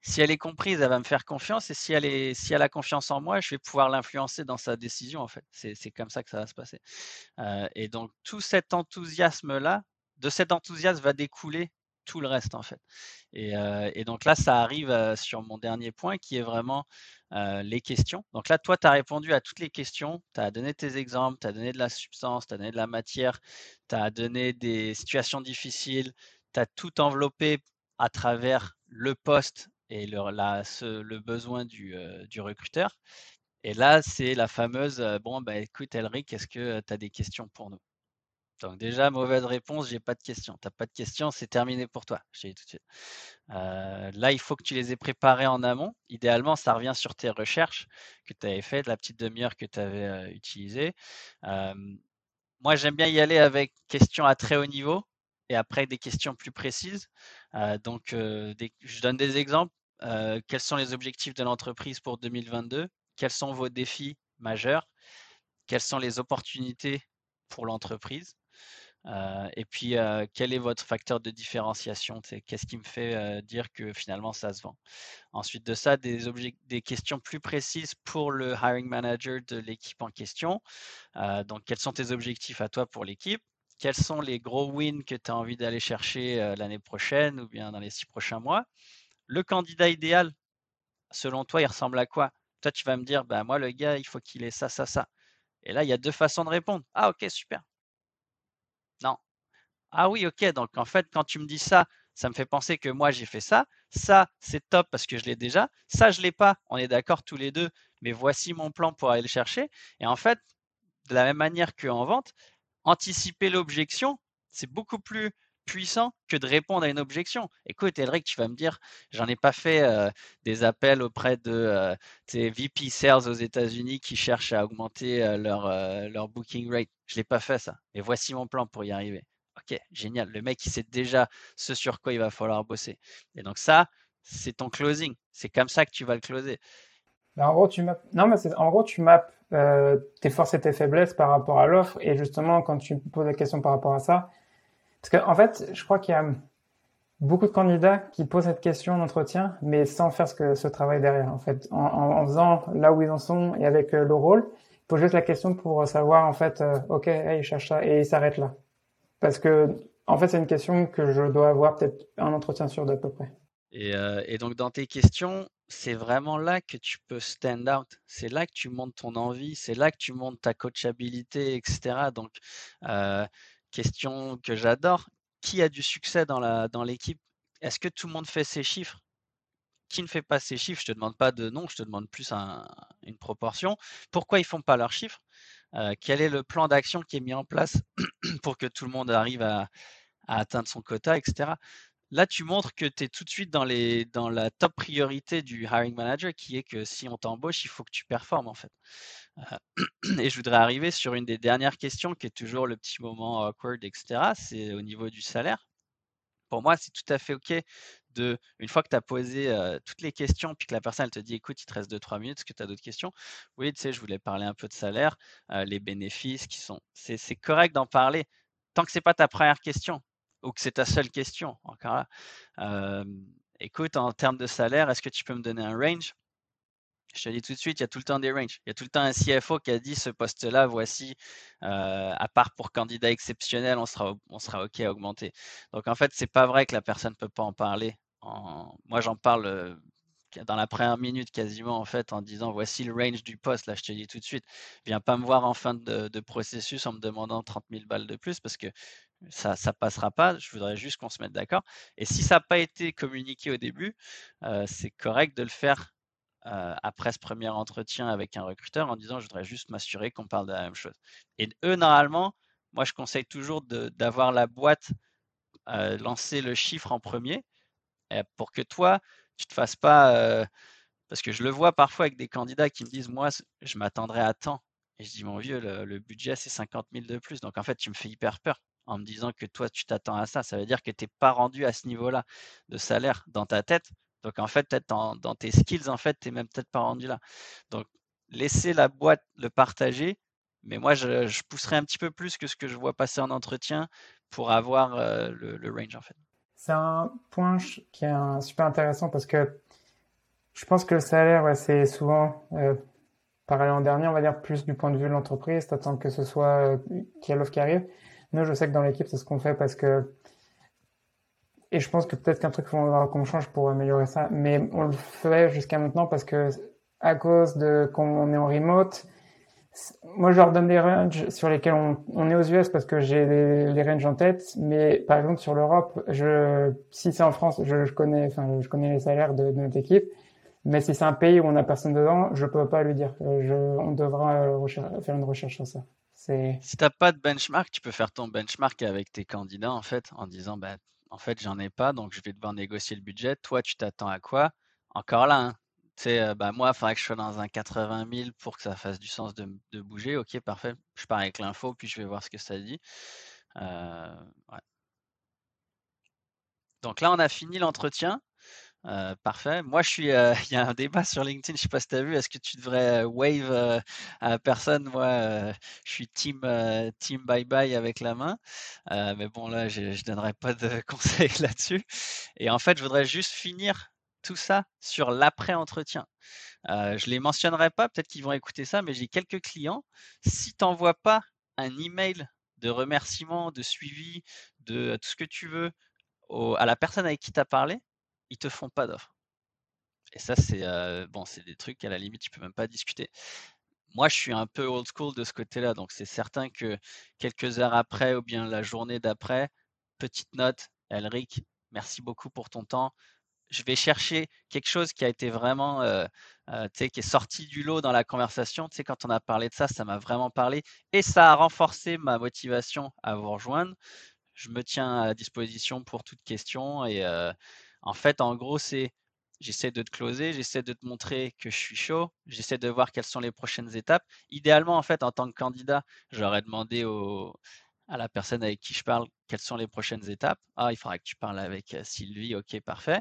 Speaker 2: Si elle est comprise, elle va me faire confiance. Et si elle, est, si elle a confiance en moi, je vais pouvoir l'influencer dans sa décision, en fait. C'est comme ça que ça va se passer. et donc, tout cet enthousiasme-là, de cet enthousiasme va découler tout le reste, en fait. Et, et donc là, ça arrive sur mon dernier point qui est vraiment les questions. Donc là, toi, tu as répondu à toutes les questions, tu as donné tes exemples, tu as donné de la substance, tu as donné de la matière, tu as donné des situations difficiles, tu as tout enveloppé à travers le poste et le, le besoin du, du, recruteur. Et là, c'est la fameuse, bon, bah, écoute, Elric, est-ce que tu as des questions pour nous? Donc déjà, mauvaise réponse, j'ai pas de questions. Tu n'as pas de questions, c'est terminé pour toi. Je dis tout de suite. Euh, là, il faut que tu les aies préparées en amont. Idéalement, ça revient sur tes recherches que tu avais faites, la petite demi-heure que tu avais euh, utilisée. moi, j'aime bien y aller avec questions à très haut niveau et après des questions plus précises. Euh, donc, je donne des exemples. quels sont les objectifs de l'entreprise pour 2022 Quels sont vos défis majeurs? Quelles sont les opportunités pour l'entreprise? Euh, et puis, euh, quel est votre facteur de différenciation? Qu'est-ce qui me fait euh, dire que finalement ça se vend? Ensuite de ça, des, questions plus précises pour le hiring manager de l'équipe en question. donc, quels sont tes objectifs à toi pour l'équipe? Quels sont les gros wins que tu as envie d'aller chercher l'année prochaine ou bien dans les six prochains mois? Le candidat idéal, selon toi, il ressemble à quoi? Toi, tu vas me dire, bah, moi, le gars, il faut qu'il ait ça, ça, ça. Et là, il y a deux façons de répondre. Ah, ok, super. Ah oui, ok. Donc en fait, quand tu me dis ça, ça me fait penser que moi j'ai fait ça. Ça, c'est top parce que je l'ai déjà. Ça, je l'ai pas. On est d'accord tous les deux. Mais voici mon plan pour aller le chercher. Et en fait, de la même manière qu'en vente, anticiper l'objection, c'est beaucoup plus puissant que de répondre à une objection. Écoute, Elric, tu vas me dire, j'en ai pas fait euh, des appels auprès de euh, VP Sales aux États-Unis qui cherchent à augmenter euh, leur, leur booking rate. Je l'ai pas fait ça. Et voici mon plan pour y arriver. Ok, génial. Le mec, il sait déjà ce sur quoi il va falloir bosser. Et donc ça, c'est ton closing. C'est comme ça que tu vas le closer.
Speaker 1: en gros, tu mappes. Non, mais en gros, tu mappes tes forces et tes faiblesses par rapport à l'offre. Et justement, quand tu poses la question par rapport à ça, parce qu'en en fait, je crois qu'il y a beaucoup de candidats qui posent cette question en entretien, mais sans faire ce, que, ce travail derrière. En fait, en, faisant là où ils en sont et avec euh, le rôle, ils posent juste la question pour savoir en fait, euh, ok, hey, ils cherchent ça et ils s'arrêtent là. Parce que en fait, c'est une question que je dois avoir peut-être un entretien sur d'à peu près.
Speaker 2: Et, euh, donc dans tes questions, c'est vraiment là que tu peux stand out. C'est là que tu montes ton envie, c'est là que tu montes ta coachabilité, etc. Donc euh, Question que j'adore. Qui a du succès dans la dans l'équipe? Est-ce que tout le monde fait ses chiffres? Qui ne fait pas ses chiffres? Je te demande pas de nom, je te demande plus une proportion. Pourquoi ils font pas leurs chiffres? Euh, Quel est le plan d'action qui est mis en place pour que tout le monde arrive à, atteindre son quota, etc. Là, tu montres que tu es tout de suite dans, les, dans la top priorité du hiring manager, qui est que si on t'embauche, il faut que tu performes en fait. Euh, et je voudrais arriver sur une des dernières questions qui est toujours le petit moment awkward, etc. C'est au niveau du salaire. Pour moi, c'est tout à fait OK de, une fois que tu as posé toutes les questions, puis que la personne te dit écoute, il te reste 2-3 minutes, est-ce que tu as d'autres questions? Oui, tu sais, je voulais parler un peu de salaire, les bénéfices qui sont. C'est correct d'en parler tant que ce n'est pas ta première question ou que c'est ta seule question. Encore là. écoute, en termes de salaire, est-ce que tu peux me donner un range? Je te dis tout de suite, il y a tout le temps des ranges. Il y a tout le temps un CFO qui a dit ce poste-là, voici, à part pour candidat exceptionnel, on sera, on sera OK à augmenter. Donc en fait, c'est pas vrai que la personne ne peut pas en parler. Moi, j'en parle dans la première minute quasiment en fait en disant voici le range du poste, là je te dis tout de suite, viens pas me voir en fin de, processus en me demandant 30 000 balles de plus parce que ça ça passera pas, je voudrais juste qu'on se mette d'accord. Et si ça n'a pas été communiqué au début, euh, c'est correct de le faire euh, après ce premier entretien avec un recruteur en disant je voudrais juste m'assurer qu'on parle de la même chose. Et eux, normalement, moi je conseille toujours d'avoir la boîte euh, lancer le chiffre en premier pour que toi, tu te fasses pas. parce que je le vois parfois avec des candidats qui me disent Moi, je m'attendrai à temps. Et je dis Mon vieux, le, budget, c'est 50 000 de plus. Donc en fait, tu me fais hyper peur en me disant que toi, tu t'attends à ça. Ça veut dire que tu n'es pas rendu à ce niveau-là de salaire dans ta tête. Donc en fait, peut-être dans, tes skills, en fait, tu n'es même peut-être pas rendu là. Donc laissez la boîte le partager. Mais moi, je, pousserai un petit peu plus que ce que je vois passer en entretien pour avoir le, le range, en fait.
Speaker 1: C'est un point qui est super intéressant parce que je pense que le salaire, c'est souvent, euh, pareil en dernier, on va dire plus du point de vue de l'entreprise, t'attends que ce soit euh, qu'il y a l'offre qui arrive. Nous, je sais que dans l'équipe, c'est ce qu'on fait parce que, et je pense que peut-être qu'un truc qu'on change pour améliorer ça, mais on le fait jusqu'à maintenant parce que à cause de qu'on est en remote, moi, je leur donne des ranges sur lesquels on, est aux US parce que j'ai les, ranges en tête. Mais par exemple, sur l'Europe, je, si c'est en France, je, connais, enfin, je connais les salaires de, notre équipe. Mais si c'est un pays où on a personne dedans, je peux pas lui dire. Je, on devra faire une recherche sur ça.
Speaker 2: Si t'as pas de benchmark, tu peux faire ton benchmark avec tes candidats en fait, en disant bah en fait j'en ai pas, donc je vais devoir négocier le budget. Toi, tu t'attends à quoi? Encore là, hein, sais, bah, moi, il faudrait que je sois dans un 80 000 pour que ça fasse du sens de, bouger. Ok, parfait. Je pars avec l'info, puis je vais voir ce que ça dit. Donc là, on a fini l'entretien. Parfait. Moi, je suis. Il y a un débat sur LinkedIn. Je sais pas si tu as vu. Est-ce que tu devrais wave à personne? Moi, je suis team team bye bye avec la main. mais bon, là, je, ne donnerai pas de conseils là-dessus. Et en fait, je voudrais juste finir tout ça sur l'après-entretien. Euh, je ne les mentionnerai pas, peut-être qu'ils vont écouter ça, mais j'ai quelques clients. Si tu n'envoies pas un email de remerciement, de suivi, de tout ce que tu veux à la personne avec qui tu as parlé, ils te font pas d'offre. Et ça, c'est bon, c'est des trucs à la limite, tu peux même pas discuter. Moi, je suis un peu old school de ce côté-là, donc c'est certain que quelques heures après ou bien la journée d'après, petite note, Elric, merci beaucoup pour ton temps je vais chercher quelque chose qui a été vraiment, euh, euh, qui est sorti du lot dans la conversation. Tu sais, quand on a parlé de ça, ça m'a vraiment parlé et ça a renforcé ma motivation à vous rejoindre. Je me tiens à disposition pour toute question et en fait, en gros, c'est j'essaie de te closer, j'essaie de te montrer que je suis chaud, j'essaie de voir quelles sont les prochaines étapes. Idéalement, en fait, en tant que candidat, j'aurais demandé à la personne avec qui je parle quelles sont les prochaines étapes. Ah, il faudra que tu parles avec Sylvie. Ok, parfait.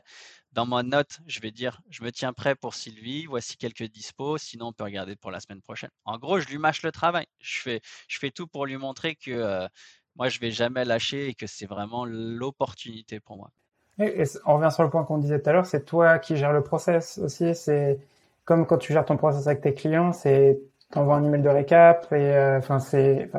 Speaker 2: Dans ma note, je vais dire je me tiens prêt pour Sylvie. Voici quelques dispos. Sinon, on peut regarder pour la semaine prochaine. En gros, je lui mâche le travail. Je fais, je fais tout pour lui montrer que moi, je vais jamais lâcher et que c'est vraiment l'opportunité pour moi.
Speaker 1: Et, on revient sur le point qu'on disait tout à l'heure. C'est toi qui gères le process aussi. C'est comme quand tu gères ton process avec tes clients. C'est t'envoies un email de récap et euh, enfin c'est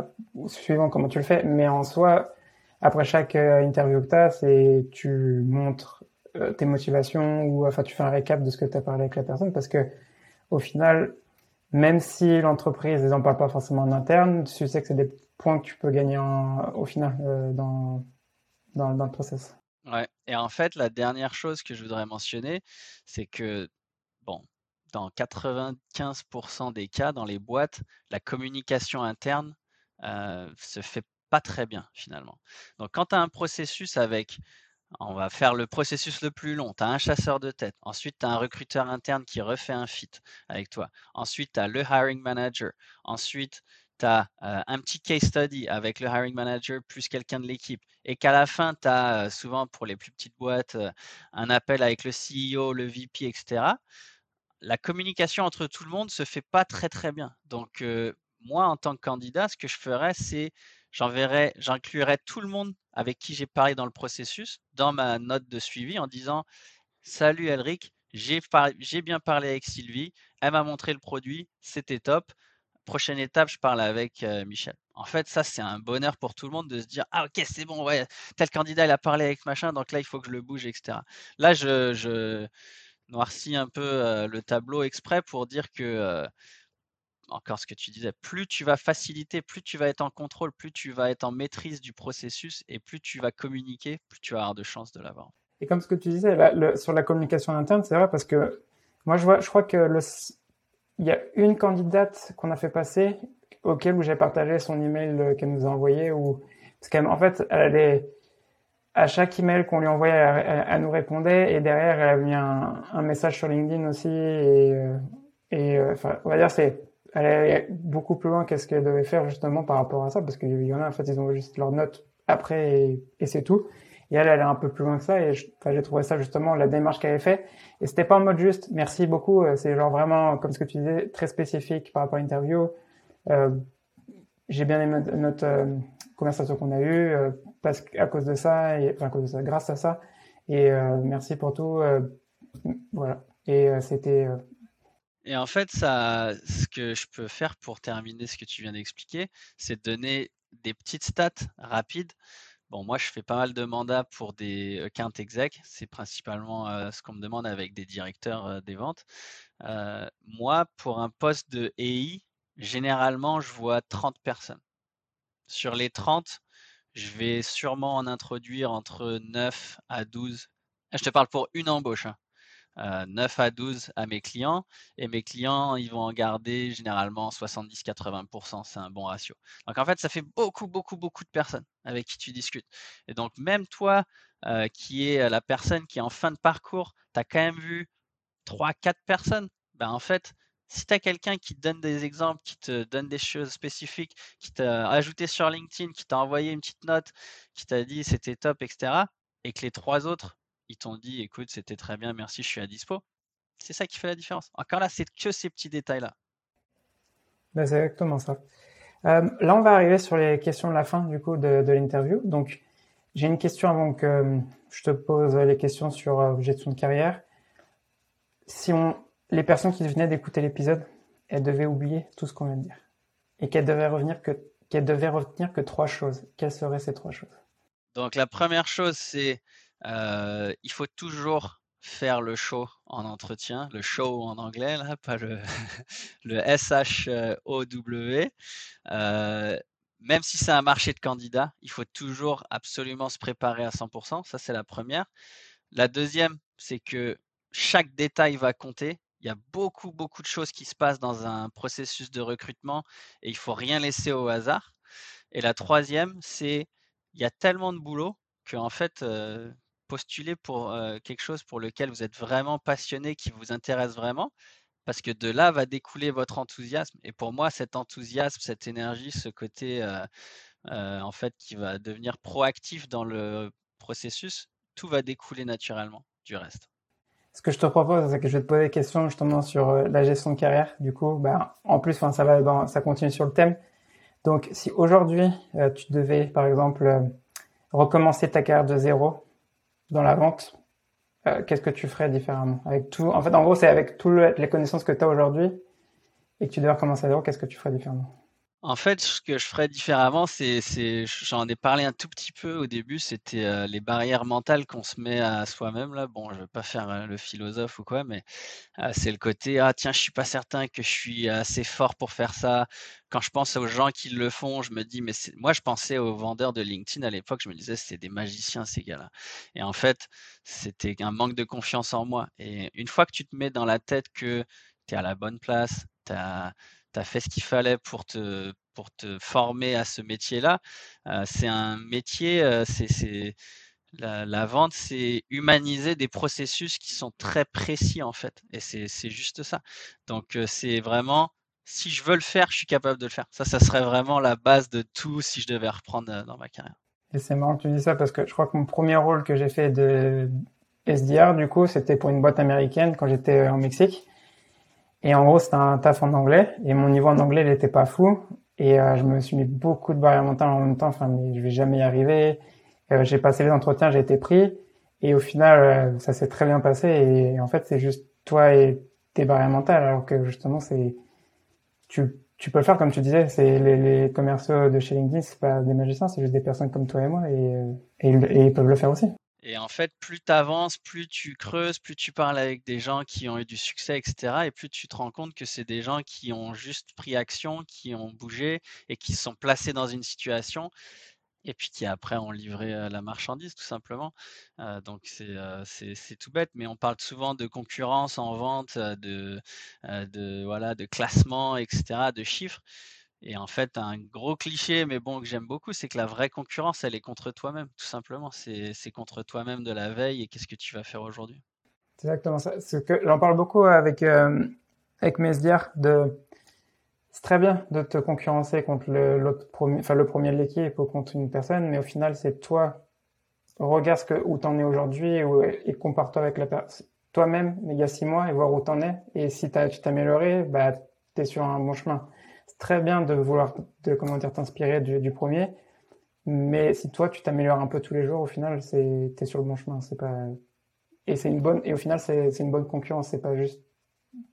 Speaker 1: suivant comment tu le fais mais en soi après chaque euh, interview que tu as c'est tu montres euh, tes motivations ou enfin tu fais un récap de ce que tu as parlé avec la personne parce que au final même si l'entreprise ils en parle pas forcément en interne tu sais que c'est des points que tu peux gagner au final dans, dans dans le process
Speaker 2: ouais et en fait la dernière chose que je voudrais mentionner c'est que bon dans 95% des cas, dans les boîtes, la communication interne euh, se fait pas très bien finalement. Donc quand tu as un processus avec, on va faire le processus le plus long, tu as un chasseur de tête, ensuite tu as un recruteur interne qui refait un fit avec toi, ensuite tu as le hiring manager, ensuite tu as euh, un petit case study avec le hiring manager plus quelqu'un de l'équipe, et qu'à la fin, tu as euh, souvent pour les plus petites boîtes un appel avec le CEO, le VP, etc la communication entre tout le monde se fait pas très très bien. Donc moi, en tant que candidat, ce que je ferais, c'est j'enverrais, j'inclurais tout le monde avec qui j'ai parlé dans le processus dans ma note de suivi en disant Salut Elric, j'ai, bien parlé avec Sylvie, elle m'a montré le produit, c'était top. Prochaine étape, je parle avec Michel. En fait, ça, c'est un bonheur pour tout le monde de se dire Ah, ok, c'est bon, ouais, tel candidat, il a parlé avec machin, donc là, il faut que je le bouge, etc. Là, je noirci un peu le tableau exprès pour dire que encore ce que tu disais, plus tu vas faciliter, plus tu vas être en contrôle, plus tu vas être en maîtrise du processus et plus tu vas communiquer, plus tu vas avoir de chances de l'avoir.
Speaker 1: Et comme ce que tu disais sur la communication interne, c'est vrai parce que moi je vois, je crois que le, il y a une candidate qu'on a fait passer auquel où j'ai partagé son email qu'elle nous a envoyé ou parce qu'en fait elle est à chaque email qu'on lui envoyait, elle, nous répondait et derrière elle a mis un, message sur LinkedIn aussi et, euh, et euh, enfin on va dire c'est elle est beaucoup plus loin qu'est-ce qu'elle devait faire justement par rapport à ça parce qu'il y en a en fait ils ont juste leurs notes après et c'est tout et elle elle est un peu plus loin que ça et j'ai trouvé ça justement la démarche qu'elle avait fait. Et c'était pas en mode juste merci beaucoup euh, c'est genre vraiment comme ce que tu disais très spécifique par rapport à l'interview. Euh, j'ai bien aimé notre euh, conversation qu'on a eue euh, parce qu'à cause de ça et enfin à cause de ça grâce à ça. Et merci pour tout voilà. Et c'était
Speaker 2: et en fait, ça, ce que je peux faire pour terminer ce que tu viens d'expliquer, c'est de donner des petites stats rapides. Bon, moi, je fais pas mal de mandats pour des account exec. C'est principalement ce qu'on me demande avec des directeurs des ventes. moi, pour un poste de EI, généralement, je vois 30 personnes. Sur les 30, je vais sûrement en introduire entre 9 à 12. Je te parle pour une embauche. Hein. 9 à 12 à mes clients et mes clients, ils vont en garder généralement 70-80%. C'est un bon ratio. Donc en fait, ça fait beaucoup, beaucoup, beaucoup de personnes avec qui tu discutes. Et donc même toi, qui est la personne qui en fin de parcours, tu as quand même vu 3-4 personnes. Ben, en fait, si tu as quelqu'un qui te donne des exemples, qui te donne des choses spécifiques, qui t'a ajouté sur LinkedIn, qui t'a envoyé une petite note, qui t'a dit c'était top, etc., et que les trois autres ils t'ont dit écoute, c'était très bien, merci, je suis à dispo. C'est ça qui fait la différence. Encore là, c'est que ces petits détails-là.
Speaker 1: Ben, c'est exactement ça. Euh, là, on va arriver sur les questions de la fin du coup de, l'interview. Donc, j'ai une question avant que euh, je te pose les questions sur euh, gestion de carrière. Si on, les personnes qui venaient d'écouter l'épisode, elles devaient oublier tout ce qu'on vient de dire et qu'elles devaient revenir que qu'elles devaient retenir que trois choses. Quelles seraient ces trois choses?
Speaker 2: Donc, la première chose, c'est il faut toujours faire le show en entretien, le show en anglais, là, pas le, le S-H-O-W. même si c'est un marché de candidats, il faut toujours absolument se préparer à 100%. Ça, c'est la première. La deuxième, c'est que chaque détail va compter. Il y a beaucoup, beaucoup de choses qui se passent dans un processus de recrutement et il faut rien laisser au hasard. Et la troisième, c'est il y a tellement de boulot que en fait, postuler pour quelque chose pour lequel vous êtes vraiment passionné, qui vous intéresse vraiment, parce que de là va découler votre enthousiasme. Et pour moi, cet enthousiasme, cette énergie, ce côté en fait qui va devenir proactif dans le processus, tout va découler naturellement du reste.
Speaker 1: Ce que je te propose, c'est que je vais te poser des questions justement sur la gestion de carrière. Du coup, ben, en plus, ça va ça continue sur le thème. Donc, si aujourd'hui tu devais, par exemple, recommencer ta carrière de zéro, dans la vente, euh, qu'est-ce que tu ferais différemment Avec tout, en fait, en gros, c'est avec toutes les connaissances que tu as aujourd'hui et que tu devais recommencer à zéro, qu'est-ce que tu ferais différemment?
Speaker 2: En fait, ce que je ferais différemment, c'est, j'en ai parlé un tout petit peu au début, c'était euh, les barrières mentales qu'on se met à soi-même là. Bon, je veux pas faire euh, le philosophe ou quoi, mais euh, c'est le côté ah tiens, je suis pas certain que je suis assez fort pour faire ça. Quand je pense aux gens qui le font, je me dis mais moi je pensais aux vendeurs de LinkedIn à l'époque, je me disais c'était des magiciens ces gars-là. Et en fait, c'était un manque de confiance en moi. Et une fois que tu te mets dans la tête que tu es à la bonne place, tu as tu as fait ce qu'il fallait pour te, pour te former à ce métier-là. Euh, c'est un métier, euh, c'est la, vente, c'est humaniser des processus qui sont très précis en fait. Et c'est juste ça. Donc euh, c'est vraiment, si je veux le faire, je suis capable de le faire. Ça, ça serait vraiment la base de tout si je devais reprendre dans ma carrière.
Speaker 1: Et c'est marrant que tu dis ça parce que je crois que mon premier rôle que j'ai fait de SDR, du coup, c'était pour une boîte américaine quand j'étais au Mexique. Et en gros, c'était un taf en anglais. Et mon niveau en anglais, il était pas fou. Et euh, je me suis mis beaucoup de barrières mentales en même temps. Enfin, mais je vais jamais y arriver. Euh, j'ai passé les entretiens, j'ai été pris. Et au final, euh, ça s'est très bien passé. Et, en fait, c'est juste toi et tes barrières mentales. Alors que justement, c'est tu, tu peux le faire comme tu disais. C'est les, les commerciaux de chez LinkedIn, c'est pas des magiciens, c'est juste des personnes comme toi et moi. Et, et, et ils peuvent le faire aussi.
Speaker 2: Et en fait, plus tu avances, plus tu creuses, plus tu parles avec des gens qui ont eu du succès, etc. Et plus tu te rends compte que c'est des gens qui ont juste pris action, qui ont bougé et qui se sont placés dans une situation et puis qui après ont livré la marchandise tout simplement. donc c'est tout bête, mais on parle souvent de concurrence en vente, de, de, voilà, de classement, etc., de chiffres. Et en fait, un gros cliché, mais bon, que j'aime beaucoup, c'est que la vraie concurrence, elle est contre toi-même, tout simplement. C'est contre toi-même de la veille et qu'est-ce que tu vas faire aujourd'hui?
Speaker 1: Exactement ça. J'en parle beaucoup avec, euh, avec Mesdiar de. C'est très bien de te concurrencer contre le, premier, enfin, le premier de l'équipe ou contre une personne, mais au final, c'est toi. Regarde ce que, où t'en es aujourd'hui et, compare-toi avec toi-même il y a six mois et voir où t'en es. Et si tu t'es amélioré, bah, t'es sur un bon chemin très bien de vouloir de comment dire t'inspirer du, premier, mais si toi tu t'améliores un peu tous les jours, au final, c'est es sur le bon chemin. C'est pas et c'est une bonne et au final c'est une bonne concurrence. C'est pas juste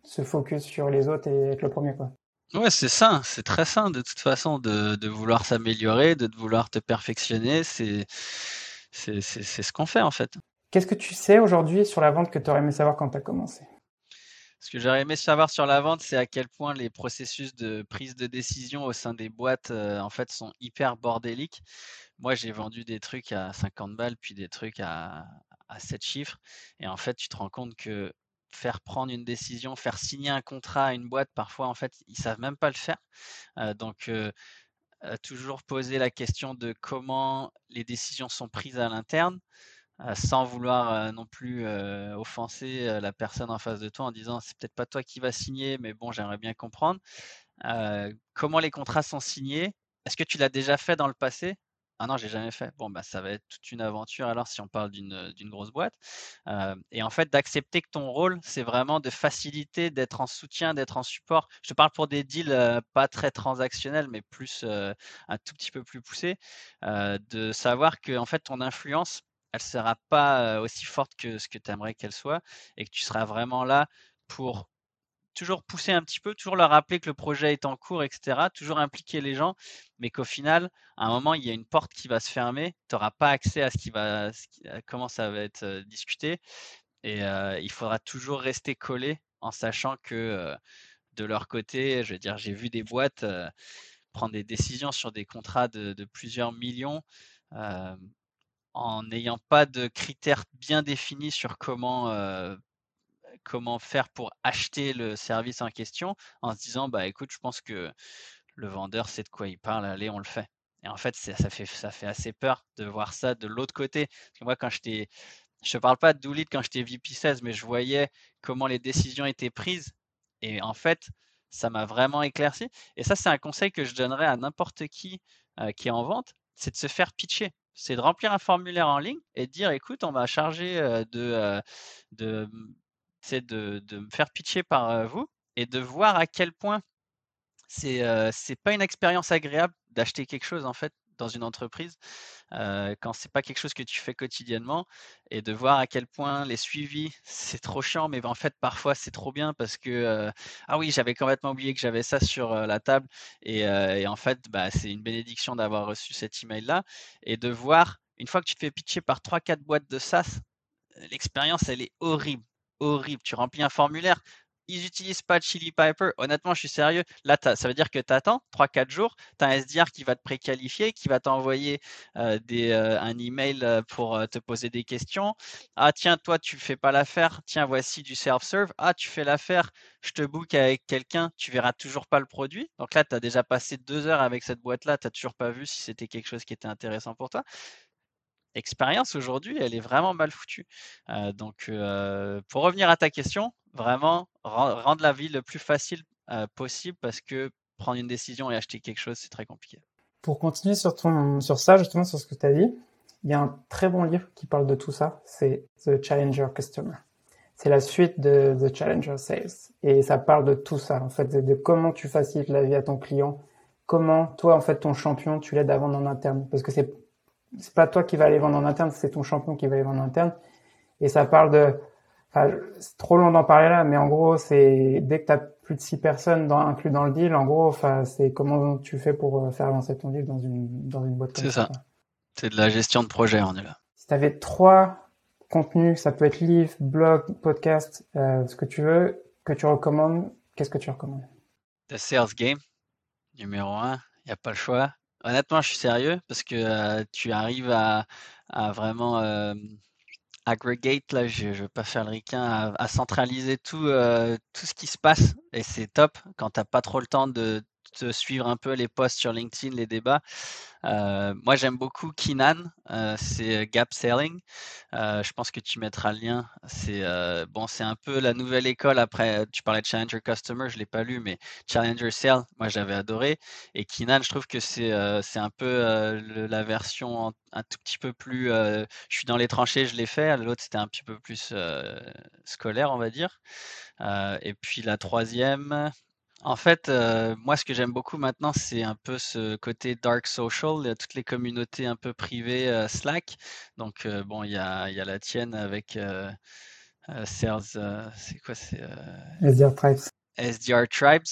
Speaker 1: se focus sur les autres et être le premier quoi.
Speaker 2: Ouais, c'est sain, c'est très sain de toute façon de, de vouloir s'améliorer, de vouloir te perfectionner. C'est c'est ce qu'on fait en fait.
Speaker 1: Qu'est-ce que tu sais aujourd'hui sur la vente que tu aurais aimé savoir quand tu as commencé?
Speaker 2: Ce que j'aurais aimé savoir sur la vente, c'est à quel point les processus de prise de décision au sein des boîtes, euh, en fait, sont hyper bordéliques. Moi, j'ai vendu des trucs à 50 balles, puis des trucs à, à 7 chiffres. Et en fait, tu te rends compte que faire prendre une décision, faire signer un contrat à une boîte, parfois, en fait, ils savent même pas le faire. Euh, donc, euh, toujours poser la question de comment les décisions sont prises à l'interne sans vouloir non plus offenser la personne en face de toi en disant c'est peut-être pas toi qui vas signer, mais bon, j'aimerais bien comprendre. comment les contrats sont signés? Est-ce que tu l'as déjà fait dans le passé? Ah non, j'ai jamais fait. Bon, bah, ça va être toute une aventure alors si on parle d'une grosse boîte. et en fait, d'accepter que ton rôle, c'est vraiment de faciliter, d'être en soutien, d'être en support. Je te parle pour des deals pas très transactionnels, mais plus un tout petit peu plus poussés. de savoir que en fait, ton influence, elle sera pas aussi forte que ce que tu aimerais qu'elle soit et que tu seras vraiment là pour toujours pousser un petit peu, toujours leur rappeler que le projet est en cours, etc. Toujours impliquer les gens, mais qu'au final, à un moment, il y a une porte qui va se fermer. Tu n'auras pas accès à ce qui va, comment ça va être discuté, et il faudra toujours rester collé en sachant que de leur côté, je veux dire, j'ai vu des boîtes prendre des décisions sur des contrats de, plusieurs millions en n'ayant pas de critères bien définis sur comment, comment faire pour acheter le service en question, en se disant bah écoute, je pense que le vendeur sait de quoi il parle, allez, on le fait. Et en fait, ça fait, ça fait assez peur de voir ça de l'autre côté. Parce que moi, quand je ne parle pas de quand j'étais VP 16, mais je voyais comment les décisions étaient prises. Et en fait, ça m'a vraiment éclairci. Et ça, c'est un conseil que je donnerais à n'importe qui qui est en vente, c'est de se faire pitcher c'est de remplir un formulaire en ligne et de dire écoute, on m'a chargé de, de, de, de, me faire pitcher par vous et de voir à quel point c'est c'est pas une expérience agréable d'acheter quelque chose en fait dans une entreprise euh, quand c'est pas quelque chose que tu fais quotidiennement et de voir à quel point les suivis c'est trop chiant mais en fait parfois c'est trop bien parce que ah oui j'avais complètement oublié que j'avais ça sur la table et, et, en fait bah, c'est une bénédiction d'avoir reçu cet email là et de voir une fois que tu te fais pitcher par 3-4 boîtes de SaaS l'expérience elle est horrible horrible. Tu remplis un formulaire ils n'utilisent pas Chili Piper. Honnêtement, je suis sérieux. Là, ça veut dire que tu attends 3-4 jours. Tu as un SDR qui va te préqualifier, qui va t'envoyer euh, euh, un email euh, pour te poser des questions. Ah, tiens, toi, tu fais pas l'affaire. Tiens, voici du self-serve. Ah, tu fais l'affaire. Je te book avec quelqu'un. Tu verras toujours pas le produit. Donc là, tu as déjà passé deux heures avec cette boîte-là. Tu n'as toujours pas vu si c'était quelque chose qui était intéressant pour toi expérience aujourd'hui, elle est vraiment mal foutue. donc, pour revenir à ta question, vraiment rendre la vie le plus facile possible parce que prendre une décision et acheter quelque chose, c'est très compliqué.
Speaker 1: Pour continuer sur, ton, sur ça, justement, sur ce que tu as dit, il y a un très bon livre qui parle de tout ça, c'est The Challenger Customer. C'est la suite de The Challenger Sales. Et ça parle de tout ça, en fait, de, comment tu facilites la vie à ton client, comment toi, en fait, ton champion, tu l'aides à vendre en interne. Parce que c'est c'est pas toi qui vas aller vendre en interne, c'est ton champion qui va aller vendre en interne. Et ça parle de, c'est trop long d'en parler là, mais en gros, c'est dès que tu as plus de six personnes dans, inclus dans le deal, en gros, enfin, c'est comment tu fais pour euh, faire avancer ton deal dans une, dans une boîte
Speaker 2: C'est ça. C'est de la gestion de projet, on est là.
Speaker 1: Si tu avais trois contenu, ça peut être livre, blog, podcast, euh, ce que tu veux, que tu recommandes, qu'est-ce que tu recommandes?
Speaker 2: The Sales Game, numéro un, il n'y a pas le choix. Honnêtement, je suis sérieux parce que euh, tu arrives à, vraiment euh, aggregate, là, je ne veux pas faire le ricain, à, centraliser tout, tout ce qui se passe et c'est top quand tu n'as pas trop le temps de suivre un peu les posts sur LinkedIn, les débats. Euh, moi, j'aime beaucoup Kinan, euh, c'est euh, Gap Selling. je pense que tu mettras le lien. C'est bon, c'est un peu la nouvelle école. Après, tu parlais de Challenger Customer, je l'ai pas lu, mais Challenger Sell, moi j'avais adoré. Et Kinan, je trouve que c'est c'est un peu la version un tout petit peu plus. je suis dans les tranchées, je l'ai fait. L'autre, c'était un petit peu plus scolaire, on va dire. et puis la troisième, en fait, euh, moi, ce que j'aime beaucoup maintenant, c'est un peu ce côté dark social, toutes les communautés un peu privées euh, Slack. Donc, euh, bon, il y a, la tienne avec Sales, c'est quoi c'est SDR Tribes.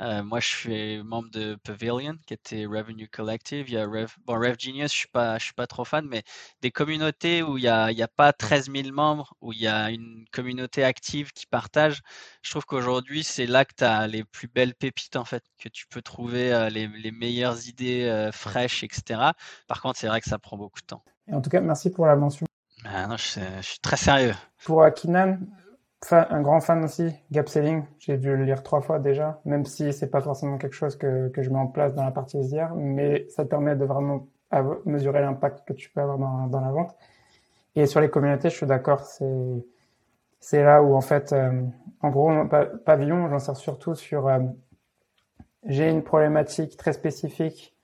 Speaker 2: Euh, moi, je suis membre de Pavilion, qui était Revenue Collective. Il y a Rev, bon, Rev Genius, je suis pas, je suis pas trop fan, mais des communautés où il n'y a, il y a pas 13 000 membres, où il y a une communauté active qui partage. Je trouve qu'aujourd'hui, c'est là que tu as les plus belles pépites, en fait, que tu peux trouver euh, les, les, meilleures idées euh, fraîches, etc. Par contre, c'est vrai que ça prend beaucoup de temps.
Speaker 1: Et en tout cas, merci pour la mention.
Speaker 2: Ah non, je, je, suis très sérieux.
Speaker 1: Pour Akinan, un grand fan aussi, gap selling. J'ai dû le lire trois fois déjà, même si c'est pas forcément quelque chose que, que je mets en place dans la partie SDR, mais ça permet de vraiment mesurer l'impact que tu peux avoir dans, dans, la vente. Et sur les communautés, je suis d'accord, c'est c'est là où en fait, euh, en gros, pavillon, j'en sers surtout sur euh, j'ai une problématique très spécifique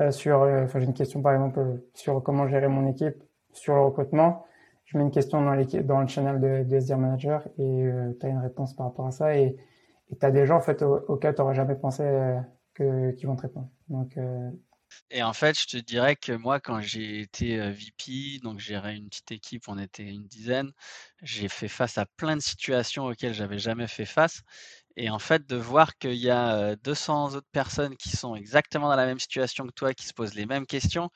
Speaker 1: euh, sur, enfin j'ai une question par exemple sur comment gérer mon équipe, sur le recrutement je mets une question dans, le channel de, SDR Manager et euh, tu as une réponse par rapport à ça. Et tu as des gens en fait, auxquels tu n'aurais jamais pensé euh, que, qui vont te répondre. Euh,
Speaker 2: et en fait, je te dirais que moi, quand j'ai été VP, donc gérais une petite équipe, on était une dizaine, j'ai fait face à plein de situations auxquelles j'avais jamais fait face. Et en fait, de voir qu'il y a 200 autres personnes qui sont exactement dans la même situation que toi, qui se posent les mêmes questions,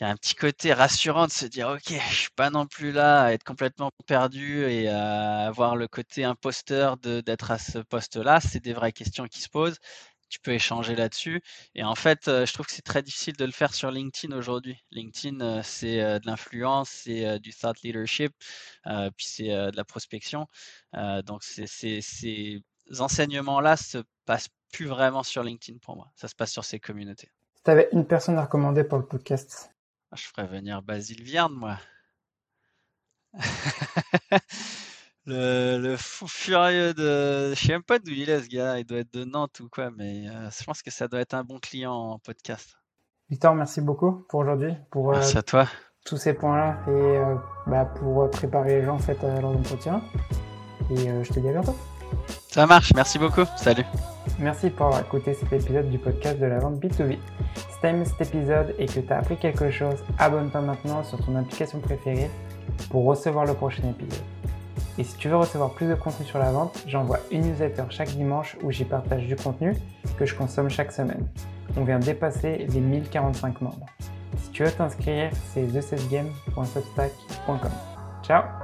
Speaker 2: a un petit côté rassurant de se dire ok je suis pas non plus là à être complètement perdu et à avoir le côté imposteur d'être à ce poste là c'est des vraies questions qui se posent. Tu peux échanger là-dessus. Et en fait euh, je trouve que c'est très difficile de le faire sur LinkedIn aujourd'hui. LinkedIn euh, c'est euh, de l'influence c'est du thought leadership puis c'est de la prospection. Donc ces enseignements là se passent plus vraiment sur LinkedIn pour moi. Ça se passe sur ces communautés.
Speaker 1: Tu avais une personne à recommander pour le podcast?
Speaker 2: Je ferais venir Basile Vierne, moi. le, fou furieux de. Je sais même pas d'où il est, ce gars. Il doit être de Nantes ou quoi, mais euh, je pense que ça doit être un bon client en podcast.
Speaker 1: Victor, merci beaucoup pour aujourd'hui. Pour,
Speaker 2: euh, merci à toi.
Speaker 1: Tous ces points-là et euh, bah, pour préparer les gens en fait, à leur entretien. Et je te dis à bientôt.
Speaker 2: Ça marche, merci beaucoup. Salut.
Speaker 1: Merci pour avoir écouté cet épisode du podcast de la vente B2B t'aimes cet épisode et que tu as appris quelque chose, abonne-toi maintenant sur ton application préférée pour recevoir le prochain épisode. Et si tu veux recevoir plus de contenu sur la vente, j'envoie une newsletter chaque dimanche où j'y partage du contenu que je consomme chaque semaine. On vient dépasser les 1045 membres. Si tu veux t'inscrire, c'est thesetsgame.substack.com. Ciao